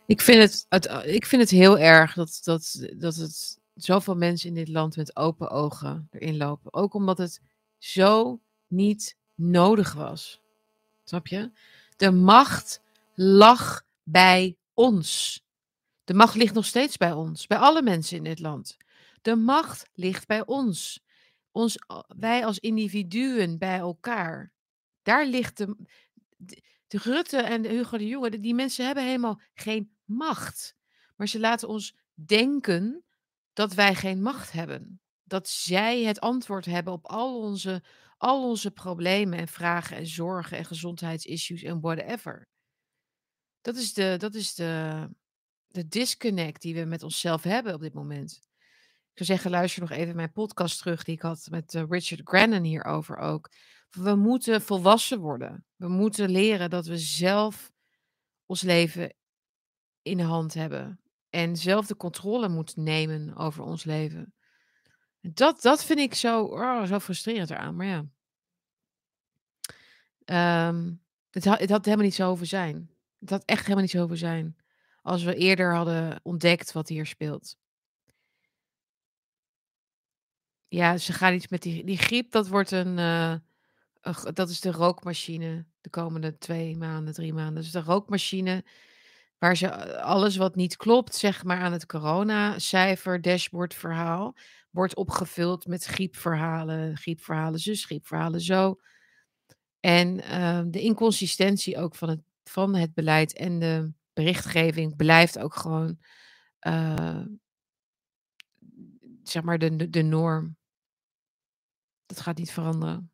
Ik vind het het ik vind het heel erg dat dat dat het zoveel mensen in dit land met open ogen erin lopen. Ook omdat het zo niet nodig was. Snap je? De macht lag bij ons. De macht ligt nog steeds bij ons, bij alle mensen in dit land. De macht ligt bij ons. Ons wij als individuen bij elkaar. Daar ligt de de Rutte en Hugo de Jonge, die mensen hebben helemaal geen macht. Maar ze laten ons denken dat wij geen macht hebben. Dat zij het antwoord hebben op al onze al onze problemen en vragen en zorgen en gezondheidsissues en whatever. Dat is de dat is de de disconnect die we met onszelf hebben op dit moment. Ik zou zeggen, luister nog even mijn podcast terug die ik had met, eh, Richard Grannon hierover ook. We moeten volwassen worden. We moeten leren dat we zelf ons leven in de hand hebben en zelf de controle moeten nemen over ons leven. Dat dat vind ik zo, oh, zo frustrerend eraan, maar ja. Ehm, het ha het had helemaal niet zo hoeven zijn. Had echt helemaal niet zo hoeven zijn. Als we eerder hadden ontdekt wat hier speelt. Ja, ze gaan iets met die die griep, dat wordt een, eh, dat is de rookmachine de komende 2 maanden, 3 maanden. Dus de rookmachine waar ze a alles wat niet klopt, zeg maar, aan het coronacijfer, dashboard-verhaal, wordt opgevuld met griepverhalen. Griepverhalen zus, griepverhalen zo. En, ehm, de inconsistentie ook van het van het beleid en de berichtgeving blijft ook gewoon, eh zeg maar de de de norm. Dat gaat niet veranderen.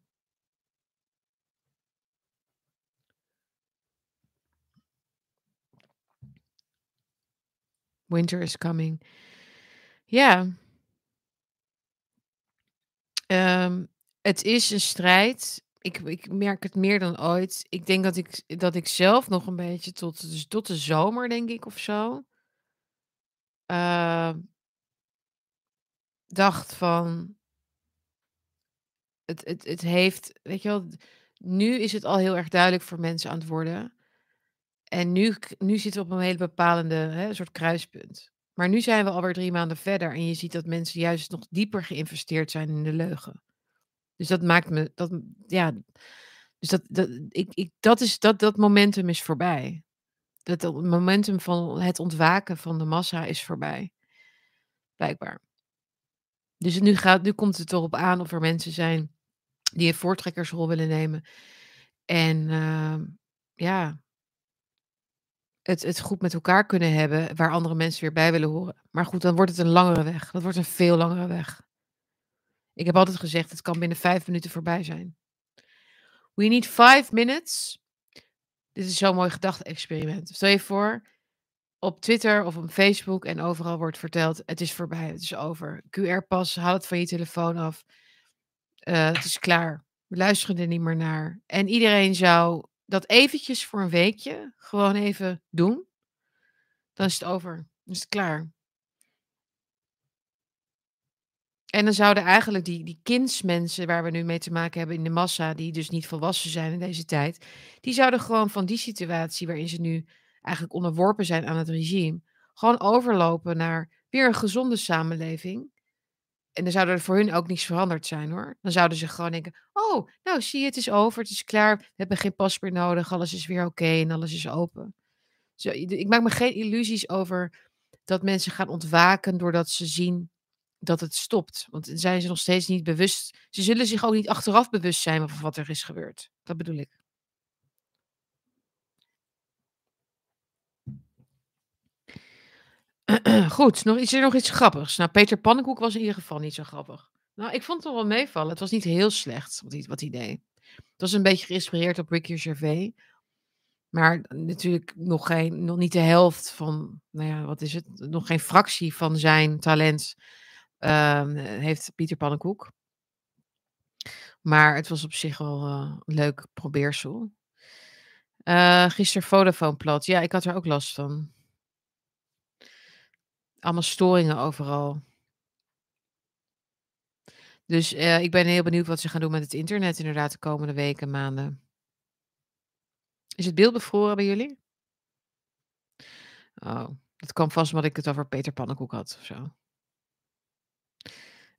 Winter is coming. Ja. Ehm, het is een strijd. Ik ik merk het meer dan ooit. Ik denk dat ik dat ik zelf nog een beetje tot dus tot de zomer, denk ik, of zo ehm dacht van het het het heeft weet je wel, nu is het al heel erg duidelijk voor mensen aan het worden. En nu nu zitten we op een hele bepalende, hè, soort kruispunt. Maar nu zijn we alweer 3 maanden verder en je ziet dat mensen juist nog dieper geïnvesteerd zijn in de leugen. Dus dat maakt me dat ja, dus dat dat ik ik dat is dat dat momentum is voorbij. Dat dat momentum van het ontwaken van de massa is voorbij. Blijkbaar. Dus nu gaat nu komt het erop aan of er mensen zijn die een voortrekkersrol willen nemen. En, ehm, ja het het goed met elkaar kunnen hebben, waar andere mensen weer bij willen horen. Maar goed, dan wordt het een langere weg. Dat wordt een veel langere weg. Ik heb altijd gezegd: "Het kan binnen 5 minuten voorbij zijn." We need 5 minutes. Dit is zo'n mooi gedachte-experiment. Stel je voor, op Twitter of op Facebook en overal wordt verteld: "Het is voorbij, het is over. QR-pas, haal het van je telefoon af. Eh, het is klaar. We luisteren er niet meer naar." En iedereen zou dat eventjes voor een weekje gewoon even doen. Dan is het over. Dan is het klaar. En dan zouden eigenlijk die die kindsmensen waar we nu mee te maken hebben in de massa, die dus niet volwassen zijn in deze tijd, die zouden gewoon van die situatie waarin ze nu eigenlijk onderworpen zijn aan het regime, gewoon overlopen naar weer een gezonde samenleving. En dan zou er voor hun ook niets veranderd zijn, hoor. Dan zouden ze gewoon denken: "Oh, nou zie je, het is over, het is klaar. We hebben geen pas meer nodig, alles is weer oké en alles is open." Ik maak me geen illusies over dat mensen gaan ontwaken doordat ze zien dat het stopt. Want zijn ze nog steeds niet bewust ze zullen zich ook niet achteraf bewust zijn van wat er is gebeurd. Dat bedoel ik. Goed, nog is er nog iets grappigs? Nou, Peter Pannenkoek was in ieder geval niet zo grappig. Nou, ik vond het wel meevallen. Het was niet heel slecht wat hij wat hij deed. Het was een beetje geïnspireerd op Ricky Gervais. Maar natuurlijk nog geen nog niet de helft van, nou ja, wat is het? Nog geen fractie van zijn talent, ehm, heeft Pieter Pannenkoek. Maar het was op zich wel, eh, een leuk probeersel. Eh, gisteren Vodafone plat. Ja, ik had er ook last van. Allemaal storingen overal. Dus, eh, ik ben heel benieuwd wat ze gaan doen met het internet inderdaad de komende weken, maanden. Is het beeld bevroren bij jullie? Oh, dat kwam vast omdat ik het over Peter Pannenkoek had of zo.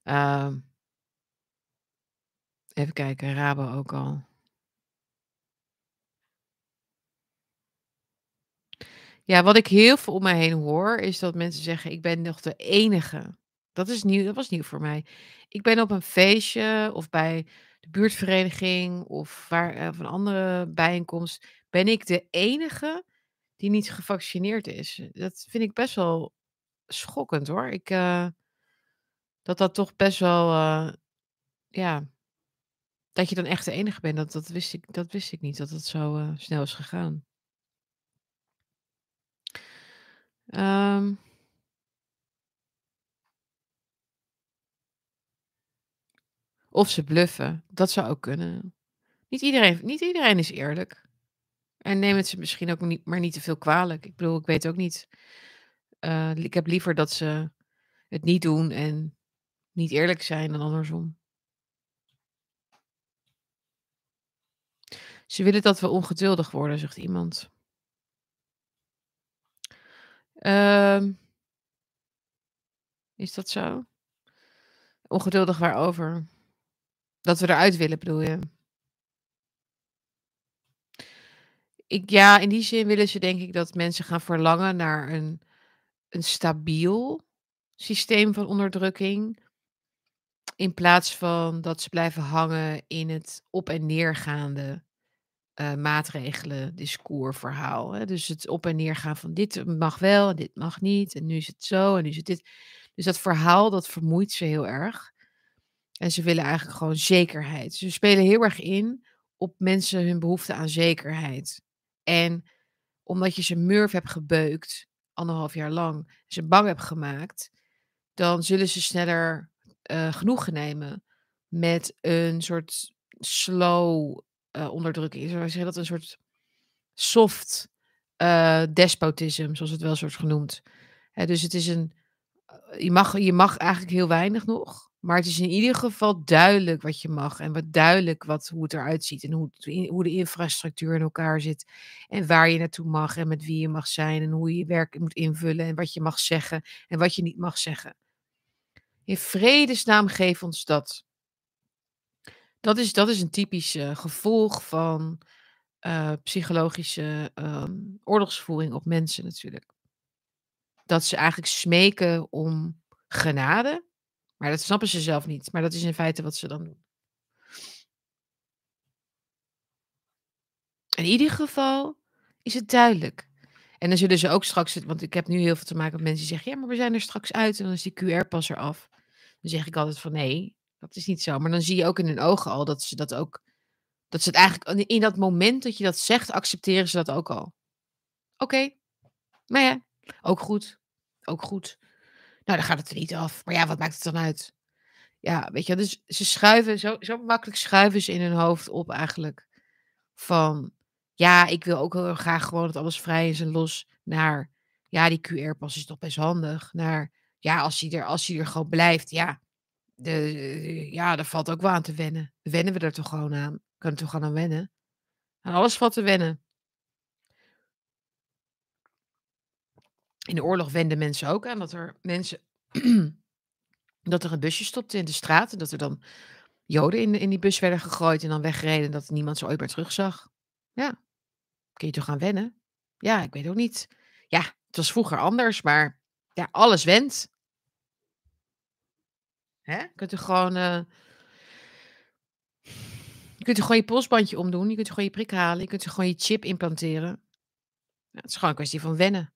Ehm even kijken, Rabo ook al. Ja, wat ik heel veel om mij heen hoor, is dat mensen zeggen: "Ik ben nog de enige." Dat is nieuw dat was nieuw voor mij. Ik ben op een feestje of bij de buurtvereniging of waar eh, of een andere bijeenkomst, ben ik de enige die niet gevaccineerd is. Dat vind ik best wel schokkend, hoor. Ik, eh dat dat toch best wel, eh ja dat je dan echt de enige bent, dat dat wist ik dat wist ik niet dat het zo, eh, snel is gegaan. Ehm Of ze bluffen, dat zou ook kunnen. Niet iedereen niet iedereen is eerlijk. En neem ze misschien ook niet maar niet te veel kwalijk. Ik bedoel, ik weet ook niet eh, ik heb liever dat ze het niet doen en niet eerlijk zijn dan andersom. Ze willen dat we ongeduldig worden, zegt iemand. Ehm Is dat zo? Ongeduldig waarover? Dat we eruit willen, bedoel je? Ik ja, in die zin willen ze denk ik dat mensen gaan verlangen naar een een stabiel systeem van onderdrukking. In plaats van dat ze blijven hangen in het op en neergaande, uh, maatregelen, discours, verhaal, hè. Dus het op en neer gaan van dit mag wel dit mag niet en nu is het zo en nu is het dit. Dus dat verhaal, dat vermoeit ze heel erg. En ze willen eigenlijk gewoon zekerheid. Ze spelen heel erg in op mensen hun behoefte aan zekerheid. En omdat je ze murf hebt gebeukt, anderhalf jaar lang, ze bang hebt gemaakt, dan zullen ze sneller uh, genoegen nemen met een soort slow uh, onderdrukking. Zou zeggen dat een soort soft uh, despotism, zoals het wel wordt genoemd. dus het is een. Je mag, je mag eigenlijk heel weinig nog. Maar het is in ieder geval duidelijk wat je mag en wat duidelijk wat, hoe het eruit ziet en hoe, hoe de infrastructuur in elkaar zit en waar je naartoe mag en met wie je mag zijn en hoe je je werk moet invullen en wat je mag zeggen en wat je niet mag zeggen. In vredesnaam geef ons dat. Dat is, dat is een typisch uh, gevolg van uh, psychologische um, oorlogsvoering op mensen natuurlijk. Dat ze eigenlijk smeken om genade maar dat snappen ze zelf niet. Maar dat is in feite wat ze dan doen. In ieder geval is het duidelijk. En dan zullen ze ook straks, want ik heb nu heel veel te maken met mensen die zeggen, ja, maar we zijn er straks uit en dan is die QR-pas eraf. Dan zeg ik altijd van nee, dat is niet zo. Maar dan zie je ook in hun ogen al dat ze dat ook, dat ze het eigenlijk, in dat moment dat je dat zegt, accepteren ze dat ook al. Oké, maar ja, ook goed, ook goed. Nou, dan gaat het er niet af. Maar ja, wat maakt het dan uit? Ja, weet je, dus ze schuiven, zo, zo makkelijk schuiven ze in hun hoofd op eigenlijk. Van, ja, ik wil ook heel graag gewoon dat alles vrij is en los. Naar, ja, die QR-pas is toch best handig. Naar, ja, als hij er, als hij er gewoon blijft, ja. De, ja, daar valt ook wel aan te wennen. Wennen we er toch gewoon aan? Kunnen toch gewoon aan wennen? Aan alles valt te wennen. In de oorlog wenden mensen ook aan dat er mensen. dat er een busje stopte in de straat. En dat er dan Joden in, in die bus werden gegooid en dan weggereden. En dat niemand ze ooit meer terugzag. Ja. Kun je toch gaan wennen? Ja, ik weet ook niet. Ja, het was vroeger anders, maar ja, alles wendt. Hè? Je kunt er gewoon. Uh, je kunt er gewoon je polsbandje omdoen. Je kunt er gewoon je prik halen. Je kunt er gewoon je chip implanteren. Ja, het is gewoon een kwestie van wennen.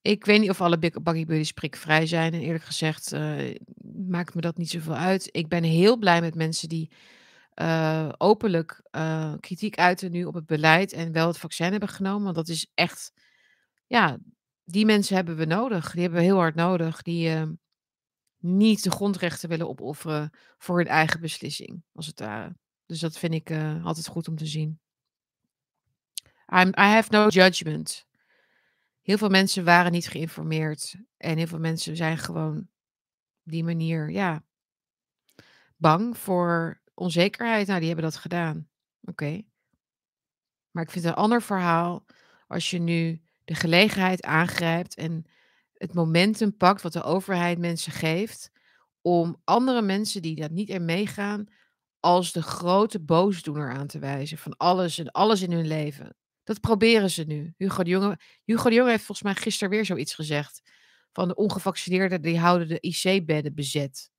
Ik weet niet of alle Buggy Buddies prikvrij zijn. En eerlijk gezegd uh, maakt me dat niet zoveel uit. Ik ben heel blij met mensen die uh, openlijk uh, kritiek uiten nu op het beleid en wel het vaccin hebben genomen. Want dat is echt, ja, die mensen hebben we nodig. Die hebben we heel hard nodig. Die ehm, niet de grondrechten willen opofferen voor hun eigen beslissing, als het ware. Dus dat vind ik altijd goed om te zien. I have no judgment heel veel mensen waren niet geïnformeerd. En heel veel mensen zijn gewoon die manier, ja, bang voor onzekerheid. Nou, die hebben dat gedaan. Oké. Maar ik vind het een ander verhaal als je nu de gelegenheid aangrijpt en het momentum pakt wat de overheid mensen geeft om andere mensen die dat niet in meegaan als de grote boosdoener aan te wijzen van alles en alles in hun leven. Dat proberen ze nu. Hugo de Jonge, Hugo de Jonge heeft volgens mij gisteren weer zoiets gezegd. Van de ongevaccineerden die houden de IC-bedden bezet.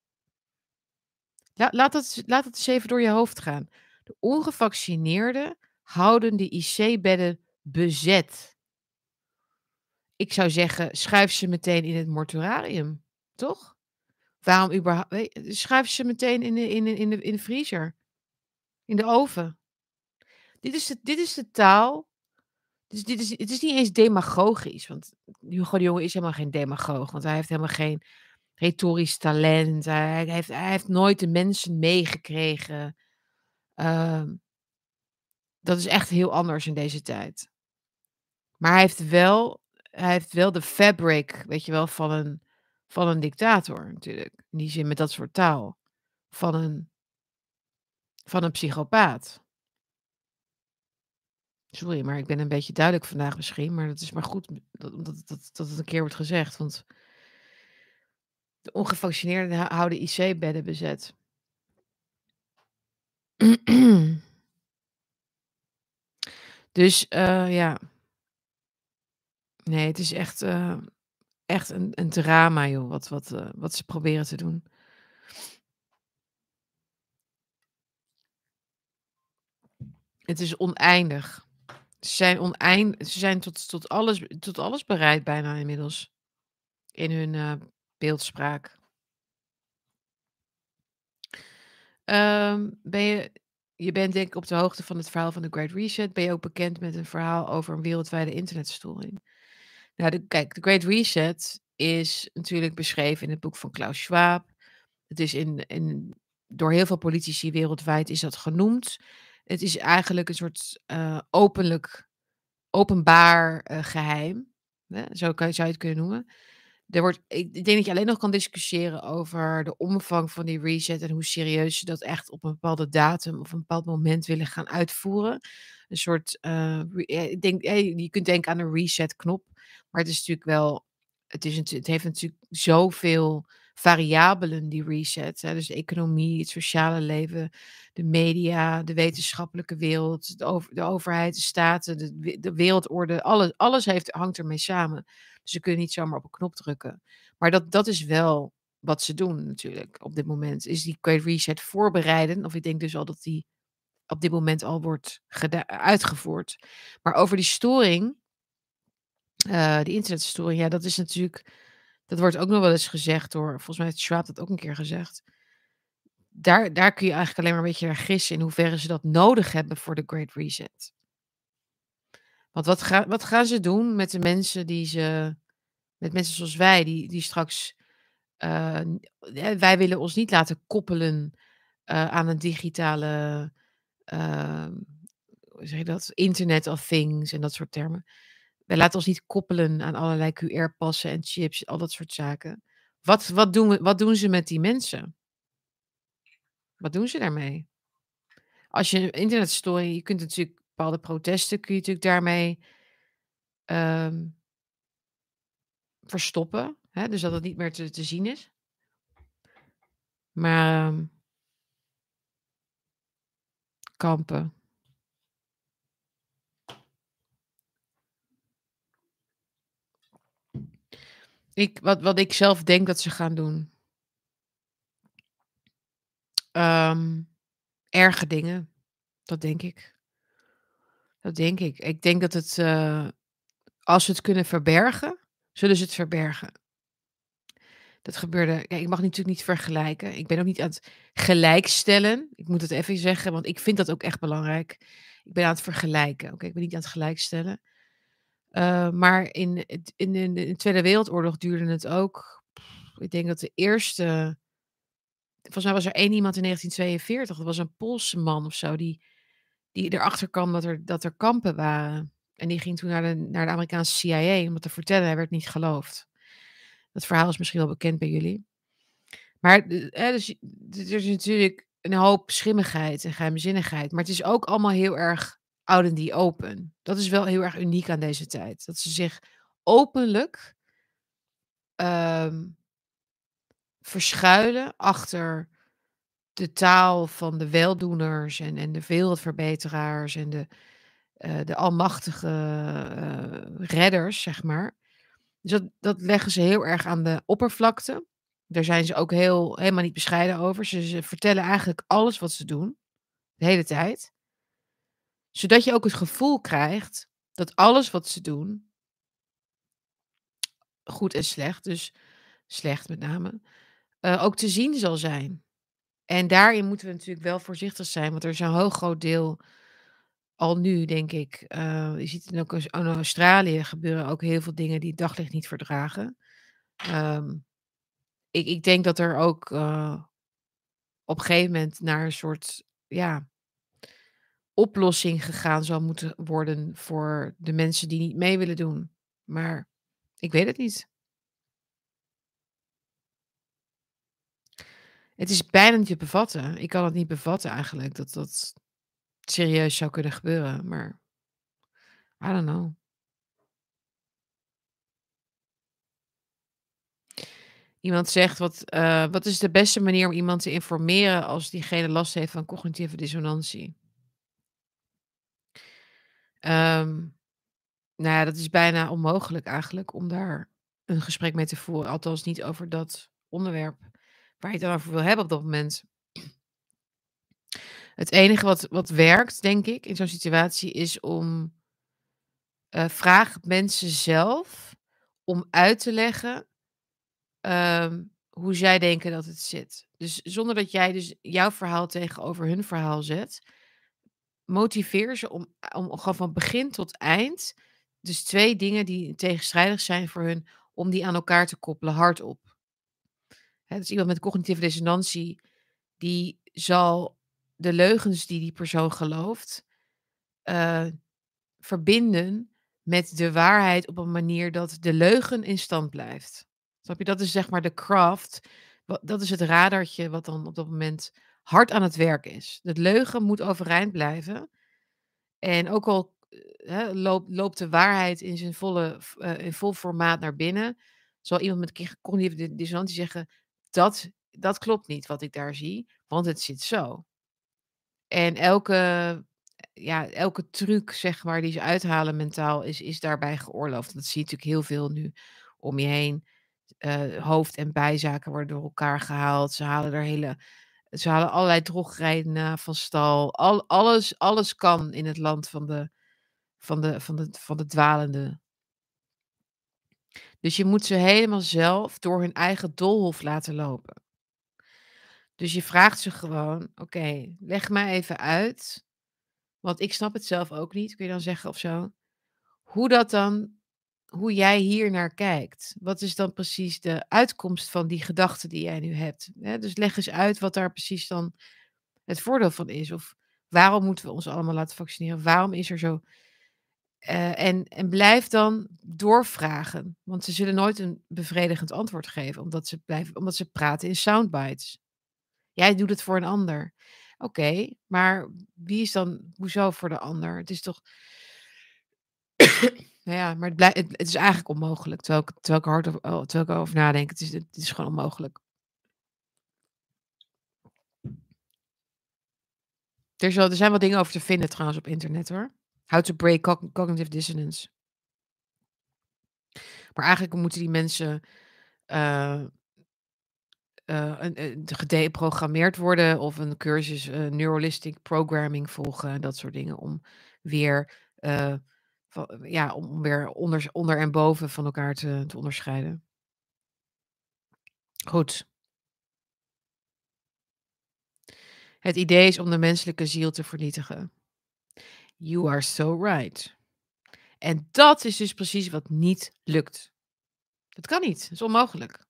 La, laat, het, laat het eens even door je hoofd gaan. De ongevaccineerden houden de IC-bedden bezet. Ik zou zeggen, schuif ze meteen in het mortuarium. Toch? Waarom überhaupt? Schuif ze meteen in de, in, de, in, de, in de vriezer. In de oven. Dit is de, dit is de taal dus dit is, het is niet eens demagogisch, want Hugo de Jonge is helemaal geen demagoog, want hij heeft helemaal geen retorisch talent. Hij heeft, hij heeft nooit de mensen meegekregen. Ehm, dat is echt heel anders in deze tijd. Maar hij heeft wel, hij heeft wel de fabric, weet je wel, van een, van een dictator natuurlijk. In die zin met dat soort taal. Van een, van een psychopaat. Sorry, maar ik ben een beetje duidelijk vandaag misschien, maar dat is maar goed dat, dat, dat, dat het een keer wordt gezegd. Want De ongevaccineerden hou houden IC-bedden bezet. Dus, uh, ja. Nee, het is echt, uh, echt een een drama joh, wat wat, uh, wat ze proberen te doen. Het is oneindig. Ze zijn onein ze zijn tot tot alles tot alles bereid bijna inmiddels. In hun, uh, beeldspraak. Ehm, ben je je bent denk ik op de hoogte van het verhaal van de Great Reset. Ben je ook bekend met een verhaal over een wereldwijde internetstoring? Nou, de kijk, de Great Reset is natuurlijk beschreven in het boek van Klaus Schwab. Het is in in door heel veel politici wereldwijd is dat genoemd. Het is eigenlijk een soort, uh, openlijk openbaar, uh, geheim, hè, zo kan zou je het kunnen noemen. Er wordt ik denk dat je alleen nog kan discussiëren over de omvang van die reset en hoe serieus ze dat echt op een bepaalde datum of een bepaald moment willen gaan uitvoeren. Een soort, ja, ik denk je kunt denken aan een reset-knop, maar het is natuurlijk wel het is het heeft natuurlijk zoveel variabelen, die reset, hè. Dus de economie, het sociale leven, de media, de wetenschappelijke wereld, de over de overheid, de staten, de de wereldorde, alles alles heeft hangt ermee samen. Dus ze kunnen niet zomaar op een knop drukken. Maar dat dat is wel wat ze doen natuurlijk op dit moment, is die Great Reset voorbereiden. Of ik denk dus al dat die op dit moment al wordt uitgevoerd. Maar over die storing uh, die internetstoring, ja, dat is natuurlijk dat wordt ook nog wel eens gezegd door volgens mij heeft Schwab dat ook een keer gezegd. Daar daar kun je eigenlijk alleen maar een beetje naar gissen in hoeverre ze dat nodig hebben voor de Great Reset. Want wat wat gaan ze doen met de mensen die ze met mensen zoals wij die die straks, uh, wij willen ons niet laten koppelen, aan een digitale, hoe zeg je dat? Internet of things en dat soort termen. Wij laten ons niet koppelen aan allerlei QR-passen en chips, al dat soort zaken. Wat wat doen we wat doen ze met die mensen? Wat doen ze daarmee? Als je internetstoring je kunt natuurlijk bepaalde protesten kun je natuurlijk daarmee ehm verstoppen, hè, dus dat het niet meer te te zien is. Maar, ehm kampen. Ik wat wat ik zelf denk dat ze gaan doen Ehm, erge dingen, dat denk ik. Dat denk ik. Ik denk dat het, uh, als ze het kunnen verbergen, zullen ze het verbergen. Dat gebeurde ik mag natuurlijk niet vergelijken. Ik ben ook niet aan het gelijkstellen. Ik moet het even zeggen, want ik vind dat ook echt belangrijk. Ik ben aan het vergelijken, oké? Ik ben niet aan het gelijkstellen. Uh, maar in in in de Tweede Wereldoorlog duurde het ook ik denk dat de eerste volgens mij was er één iemand in 1942, dat was een Poolse man of zo, die die erachter kwam dat er dat er kampen waren. En die ging toen naar de naar de Amerikaanse CIA om het te vertellen. Hij werd niet geloofd. Dat verhaal is misschien wel bekend bij jullie. Maar de hè, dus er is natuurlijk een hoop schimmigheid en geheimzinnigheid, maar het is ook allemaal heel erg out in the open. Dat is wel heel erg uniek aan deze tijd. Dat ze zich openlijk ehm verschuilen achter de taal van de weldoeners en en de wereldverbeteraars en de, uh, de almachtige, uh, redders, zeg maar. Dus dat dat leggen ze heel erg aan de oppervlakte. Daar zijn ze ook heel helemaal niet bescheiden over. Ze vertellen eigenlijk alles wat ze doen, de hele tijd. Zodat je ook het gevoel krijgt dat alles wat ze doen goed en slecht, dus slecht met name, uh, ook te zien zal zijn. En daarin moeten we natuurlijk wel voorzichtig zijn, want er is een heel groot deel al nu, denk ik. Uh, je ziet het ook in Australië gebeuren ook heel veel dingen die het daglicht niet verdragen. Um, ik ik denk dat er ook, uh, op een gegeven moment naar een soort, ja oplossing gegaan zal moeten worden voor de mensen die niet mee willen doen. Maar ik weet het niet. Het is bijna niet te bevatten. Ik kan het niet bevatten eigenlijk dat dat serieus zou kunnen gebeuren, maar I don't know. Iemand zegt: "Wat, eh, wat is de beste manier om iemand te informeren als diegene last heeft van cognitieve dissonantie?" Ehm, nou ja, dat is bijna onmogelijk eigenlijk om daar een gesprek mee te voeren. Althans niet over dat onderwerp waar je het dan over wil hebben op dat moment. Het enige wat wat werkt, denk ik, in zo'n situatie is om eh, vraag mensen zelf om uit te leggen, ehm, hoe zij denken dat het zit. Dus zonder dat jij dus jouw verhaal tegenover hun verhaal zet, motiveer ze om om gewoon van begin tot eind, dus 2 dingen die tegenstrijdig zijn voor hun, om die aan elkaar te koppelen, hardop. Hè, dus iemand met cognitieve dissonantie, die zal de leugens die die persoon gelooft, eh, verbinden met de waarheid op een manier dat de leugen in stand blijft. Snap je? Dat is zeg maar de craft. Dat is het radartje wat dan op dat moment hard aan het werk is. De leugen moet overeind blijven. En ook al, eh, hè, loopt loopt de waarheid in zijn volle eh, in vol formaat naar binnen, zal iemand met cognitieve di dissonantie zeggen: "Dat dat klopt niet wat ik daar zie, want het zit zo." En elke ja, elke truc zeg maar die ze uithalen mentaal is is daarbij geoorloofd. Dat zie je natuurlijk heel veel nu om je heen. Eh, hoofd en bijzaken worden door elkaar gehaald. Ze halen er hele ze halen allerlei drogredenen van stal. Al alles alles kan in het land van de van de van de van de dwalenden. Dus je moet ze helemaal zelf door hun eigen doolhof laten lopen. Dus je vraagt ze gewoon: "Oké, leg mij even uit, want ik snap het zelf ook niet," kun je dan zeggen of zo. Hoe dat dan hoe jij hier naar kijkt. Wat is dan precies de uitkomst van die gedachte die jij nu hebt? Dus leg eens uit wat daar precies dan het voordeel van is. Of waarom moeten we ons allemaal laten vaccineren? Waarom is er zo eh, en en blijf dan doorvragen, want ze zullen nooit een bevredigend antwoord geven, omdat ze blijven omdat ze praten in soundbites. Jij doet het voor een ander. Oké, maar wie is dan hoezo voor de ander? Het is toch ja, maar het blij het is eigenlijk onmogelijk, terwijl ik terwijl ik hard over oh, erover nadenk. Het is het is gewoon onmogelijk. Er is er zijn wel dingen over te vinden trouwens op internet hoor. How to break cog cognitive dissonance. Maar eigenlijk moeten die mensen, een gedeprogrammeerd worden of een cursus, eh, Neuralistic Programming volgen, dat soort dingen, om weer, ja, om weer onders onder en boven van elkaar te te onderscheiden. Goed. Het idee is om de menselijke ziel te vernietigen. You are so right. En dat is dus precies wat niet lukt. Dat kan niet, dat is onmogelijk.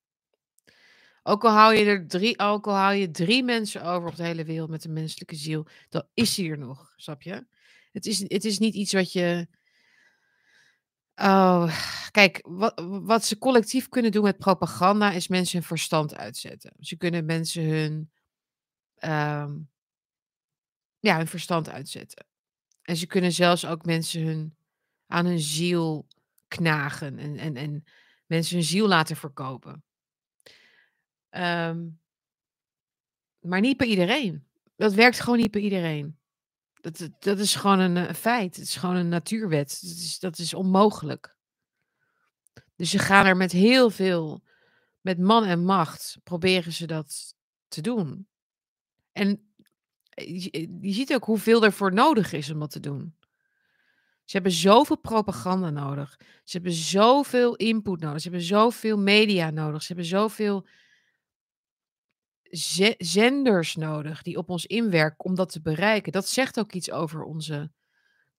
Ook al hou je er 3 ook al je 3 mensen over op de hele wereld met een menselijke ziel, dan is die er nog, snap je? Het is het is niet iets wat je Oh, kijk, wat wat ze collectief kunnen doen met propaganda is mensen hun verstand uitzetten. Ze kunnen mensen hun, ehm ja, hun verstand uitzetten. En ze kunnen zelfs ook mensen hun aan hun ziel knagen en en en mensen hun ziel laten verkopen. Ehm maar niet bij iedereen. Dat werkt gewoon niet bij iedereen. Dat dat is gewoon een, eh, feit. Het is gewoon een natuurwet. Dat is dat is onmogelijk. Dus ze gaan er met heel veel met man en macht proberen ze dat te doen. En je je ziet ook hoeveel er voor nodig is om dat te doen. Ze hebben zoveel propaganda nodig. Ze hebben zoveel input nodig. Ze hebben zoveel media nodig. Ze hebben zoveel zenders nodig die op ons inwerken om dat te bereiken. Dat zegt ook iets over onze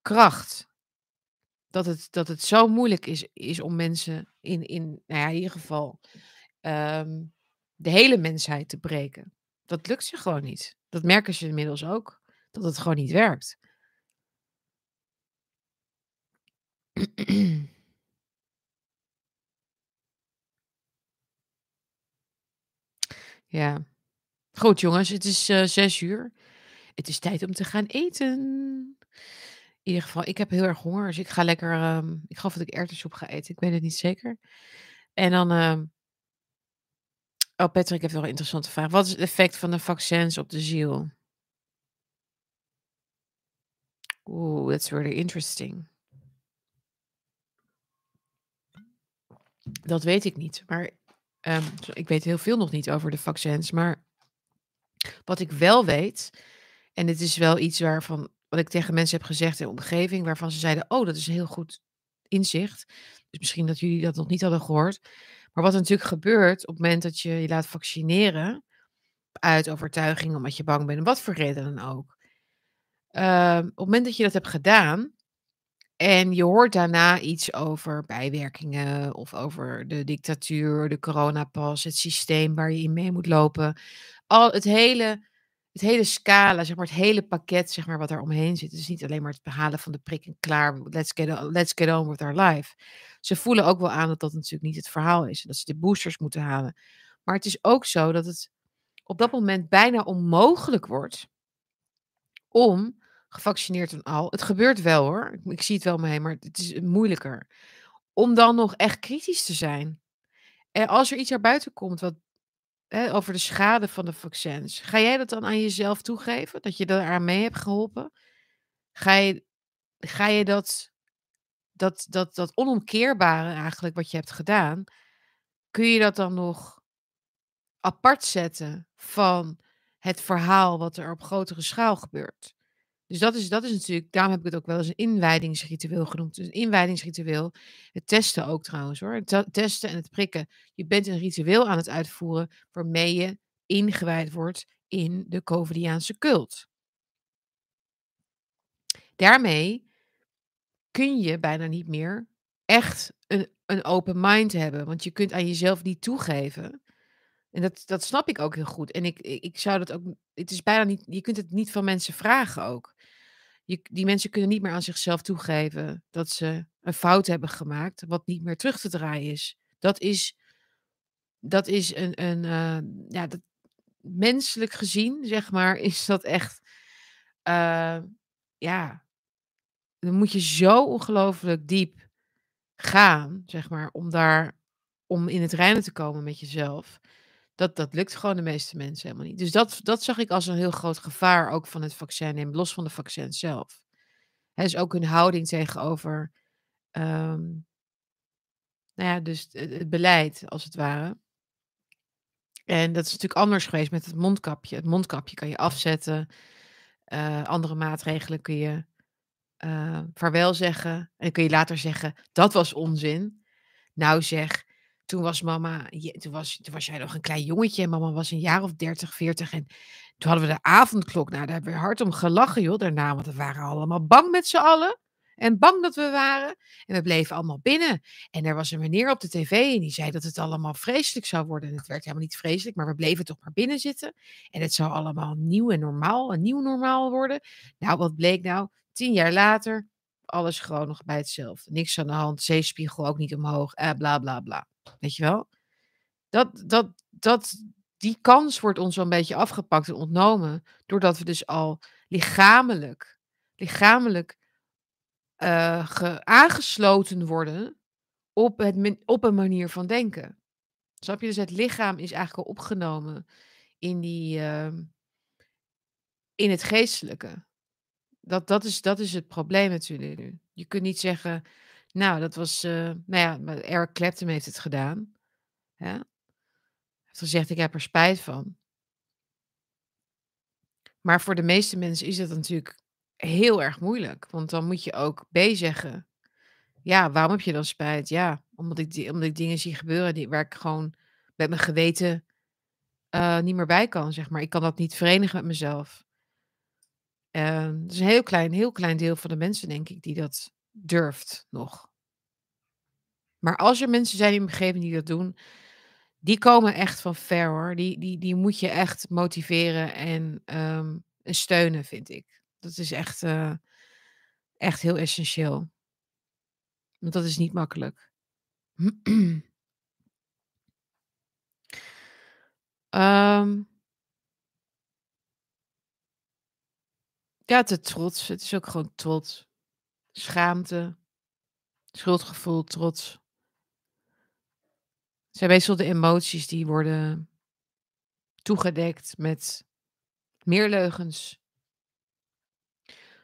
kracht. Dat het dat het zo moeilijk is is om mensen in in nou ja, in ieder geval, ehm, de hele mensheid te breken. Dat lukt ze gewoon niet. Dat merken ze inmiddels ook, dat het gewoon niet werkt. Ja. Goed jongens, het is, eh, 6:00. Het is tijd om te gaan eten. In ieder geval, ik heb heel erg honger, dus ik ga lekker, ehm ik geloof dat ik erwtensoep ga eten, ik weet het niet zeker. En dan, ehm Oh, Patrick heeft nog een interessante vraag. Wat is het effect van de vaccins op de ziel? Oeh, that's really interesting. Dat weet ik niet, maar, ehm, ik weet heel veel nog niet over de vaccins, maar wat ik wel weet, en dit is wel iets waarvan wat ik tegen mensen heb gezegd in de omgeving, waarvan ze zeiden: "Oh, dat is een heel goed inzicht." Dus misschien dat jullie dat nog niet hadden gehoord. Maar wat er natuurlijk gebeurt op het moment dat je je laat vaccineren, uit overtuiging, omdat je bang bent, wat voor reden dan ook. Ehm, op het moment dat je dat hebt gedaan en je hoort daarna iets over bijwerkingen of over de dictatuur, de coronapas, het systeem waar je in mee moet lopen. Al het hele, het hele scala, zeg maar, het hele pakket, zeg maar, wat er omheen zit. Is niet alleen maar het behalen van de prik en klaar. Let's get, on, let's get on with our life. Ze voelen ook wel aan dat dat natuurlijk niet het verhaal is. Dat ze de boosters moeten halen. Maar het is ook zo dat het op dat moment bijna onmogelijk wordt om gevaccineerd en al. Het gebeurt wel hoor. Ik, zie het wel mee, maar het is moeilijker. Om dan nog echt kritisch te zijn. En als er iets naar buiten komt wat, hè, over de schade van de vaccins, ga jij dat dan aan jezelf toegeven? Dat je eraan mee hebt geholpen? Ga je, ga je dat, dat, dat, dat onomkeerbare eigenlijk wat je hebt gedaan, kun je dat dan nog apart zetten van het verhaal wat er op grotere schaal gebeurt? Dus dat is, dat is natuurlijk, daarom heb ik het ook wel eens een inwijdingsritueel genoemd. Dus een inwijdingsritueel, het testen ook trouwens hoor. Het te- testen en het prikken. Je bent een ritueel aan het uitvoeren waarmee je ingewijd wordt in de Covidiaanse cult. Daarmee kun je bijna niet meer echt een, een open mind hebben. Want je kunt aan jezelf niet toegeven. En dat, dat snap ik ook heel goed. En ik ik zou dat ook. Het is bijna niet. Je kunt het niet van mensen vragen ook. Die mensen kunnen niet meer aan zichzelf toegeven dat ze een fout hebben gemaakt, wat niet meer terug te draaien is. Dat is, dat is een, een eh, ja, dat, menselijk gezien, zeg maar, is dat echt, eh, ja, dan moet je zo ongelooflijk diep gaan, zeg maar, om daar, om in het reinen te komen met jezelf. Dat, dat lukt gewoon de meeste mensen helemaal niet. Dus dat, dat zag ik als een heel groot gevaar ook van het vaccin los van de vaccin zelf. Hè, dus ook hun houding tegenover, ehm, nou ja, dus het, beleid als het ware. En dat is natuurlijk anders geweest met het mondkapje. Het mondkapje kan je afzetten. eh, andere maatregelen kun je eh, vaarwel zeggen. En kun je later zeggen, dat was onzin. Nou zeg, toen was mama, toen was, toen was jij nog een klein jongetje. En mama was een jaar of 30, 40. En toen hadden we de avondklok. Nou, daar hebben we hard om gelachen, joh, daarna. Want we waren allemaal bang met z'n allen. En bang dat we waren. En we bleven allemaal binnen. En er was een meneer op de tv en die zei dat het allemaal vreselijk zou worden. En het werd helemaal niet vreselijk, maar we bleven toch maar binnen zitten. En het zou allemaal nieuw en normaal, een nieuw normaal worden. Nou, wat bleek nou? Tien jaar later, alles gewoon nog bij hetzelfde. Niks aan de hand, zeespiegel ook niet omhoog, eh, bla bla bla. Weet je wel? Dat, dat, dat, die kans wordt ons wel een beetje afgepakt en ontnomen. Doordat we dus al lichamelijk, lichamelijk eh, ge- aangesloten worden op, het, op een manier van denken. Snap je? Dus het lichaam is eigenlijk al opgenomen in, die, ehm, in het geestelijke. Dat, dat, is, dat is het probleem natuurlijk nu. Je kunt niet zeggen, nou, dat was, eh, nou ja, Eric Clapton heeft het gedaan. Hij heeft gezegd, ik heb er spijt van. Maar voor de meeste mensen is dat natuurlijk heel erg moeilijk. Want dan moet je ook B zeggen. Ja, waarom heb je dan spijt? Ja, omdat ik, omdat ik dingen zie gebeuren die, waar ik gewoon met mijn geweten eh, niet meer bij kan, zeg maar. Ik kan dat niet verenigen met mezelf. Ehm, Het is een heel klein, heel klein deel van de mensen, denk ik, die dat durft nog. Maar als er mensen zijn in mijn omgeving die dat doen, die komen echt van ver hoor. Die, die, die moet je echt motiveren en, ehm, en steunen, vind ik. Dat is echt, eh, echt heel essentieel. Want dat is niet makkelijk. Ehm, ja, te trots. Het is ook gewoon trots. Schaamte, schuldgevoel, trots. Het zijn meestal de emoties die worden toegedekt met meer leugens.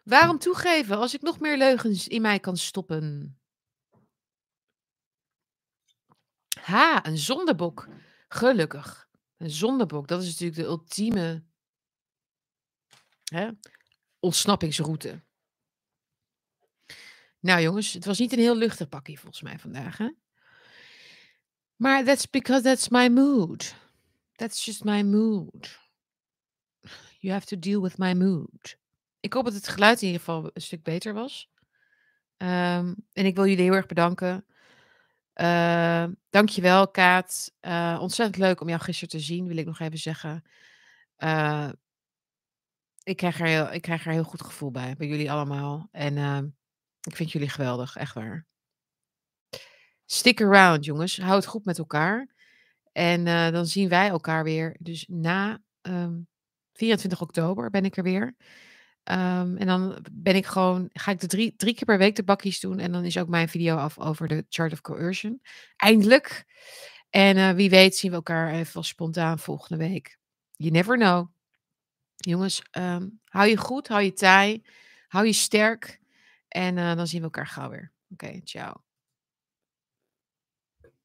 Waarom toegeven als ik nog meer leugens in mij kan stoppen? Ha, een zondebok. Gelukkig. Een zondebok, dat is natuurlijk de ultieme hè, ontsnappingsroute. Nou jongens, het was niet een heel luchtig pakje volgens mij vandaag, hè? Maar that's because that's my mood. That's just my mood. You have to deal with my mood. Ik hoop dat het geluid in ieder geval een stuk beter was. Ehm, en ik wil jullie heel erg bedanken. Uh, dankjewel, Kaat. Uh, ontzettend leuk om jou gisteren te zien, wil ik nog even zeggen. Uh, ik, krijg er heel, ik krijg er heel goed gevoel bij, bij jullie allemaal. En ehm, ik vind jullie geweldig, echt waar. Stick around, jongens. Houd goed met elkaar. En dan zien wij elkaar weer. Dus na um, ehm, 24 oktober ben ik er weer. Um, en dan ben ik gewoon, ga ik de drie, drie keer per week de bakjes doen. En dan is ook mijn video af over de chart of coercion. Eindelijk. En uh, wie weet zien we elkaar even spontaan volgende week. You never know. Jongens, um, hou je goed, hou je taai, hou je sterk. En uh, dan zien we elkaar gauw weer. Oké, ciao.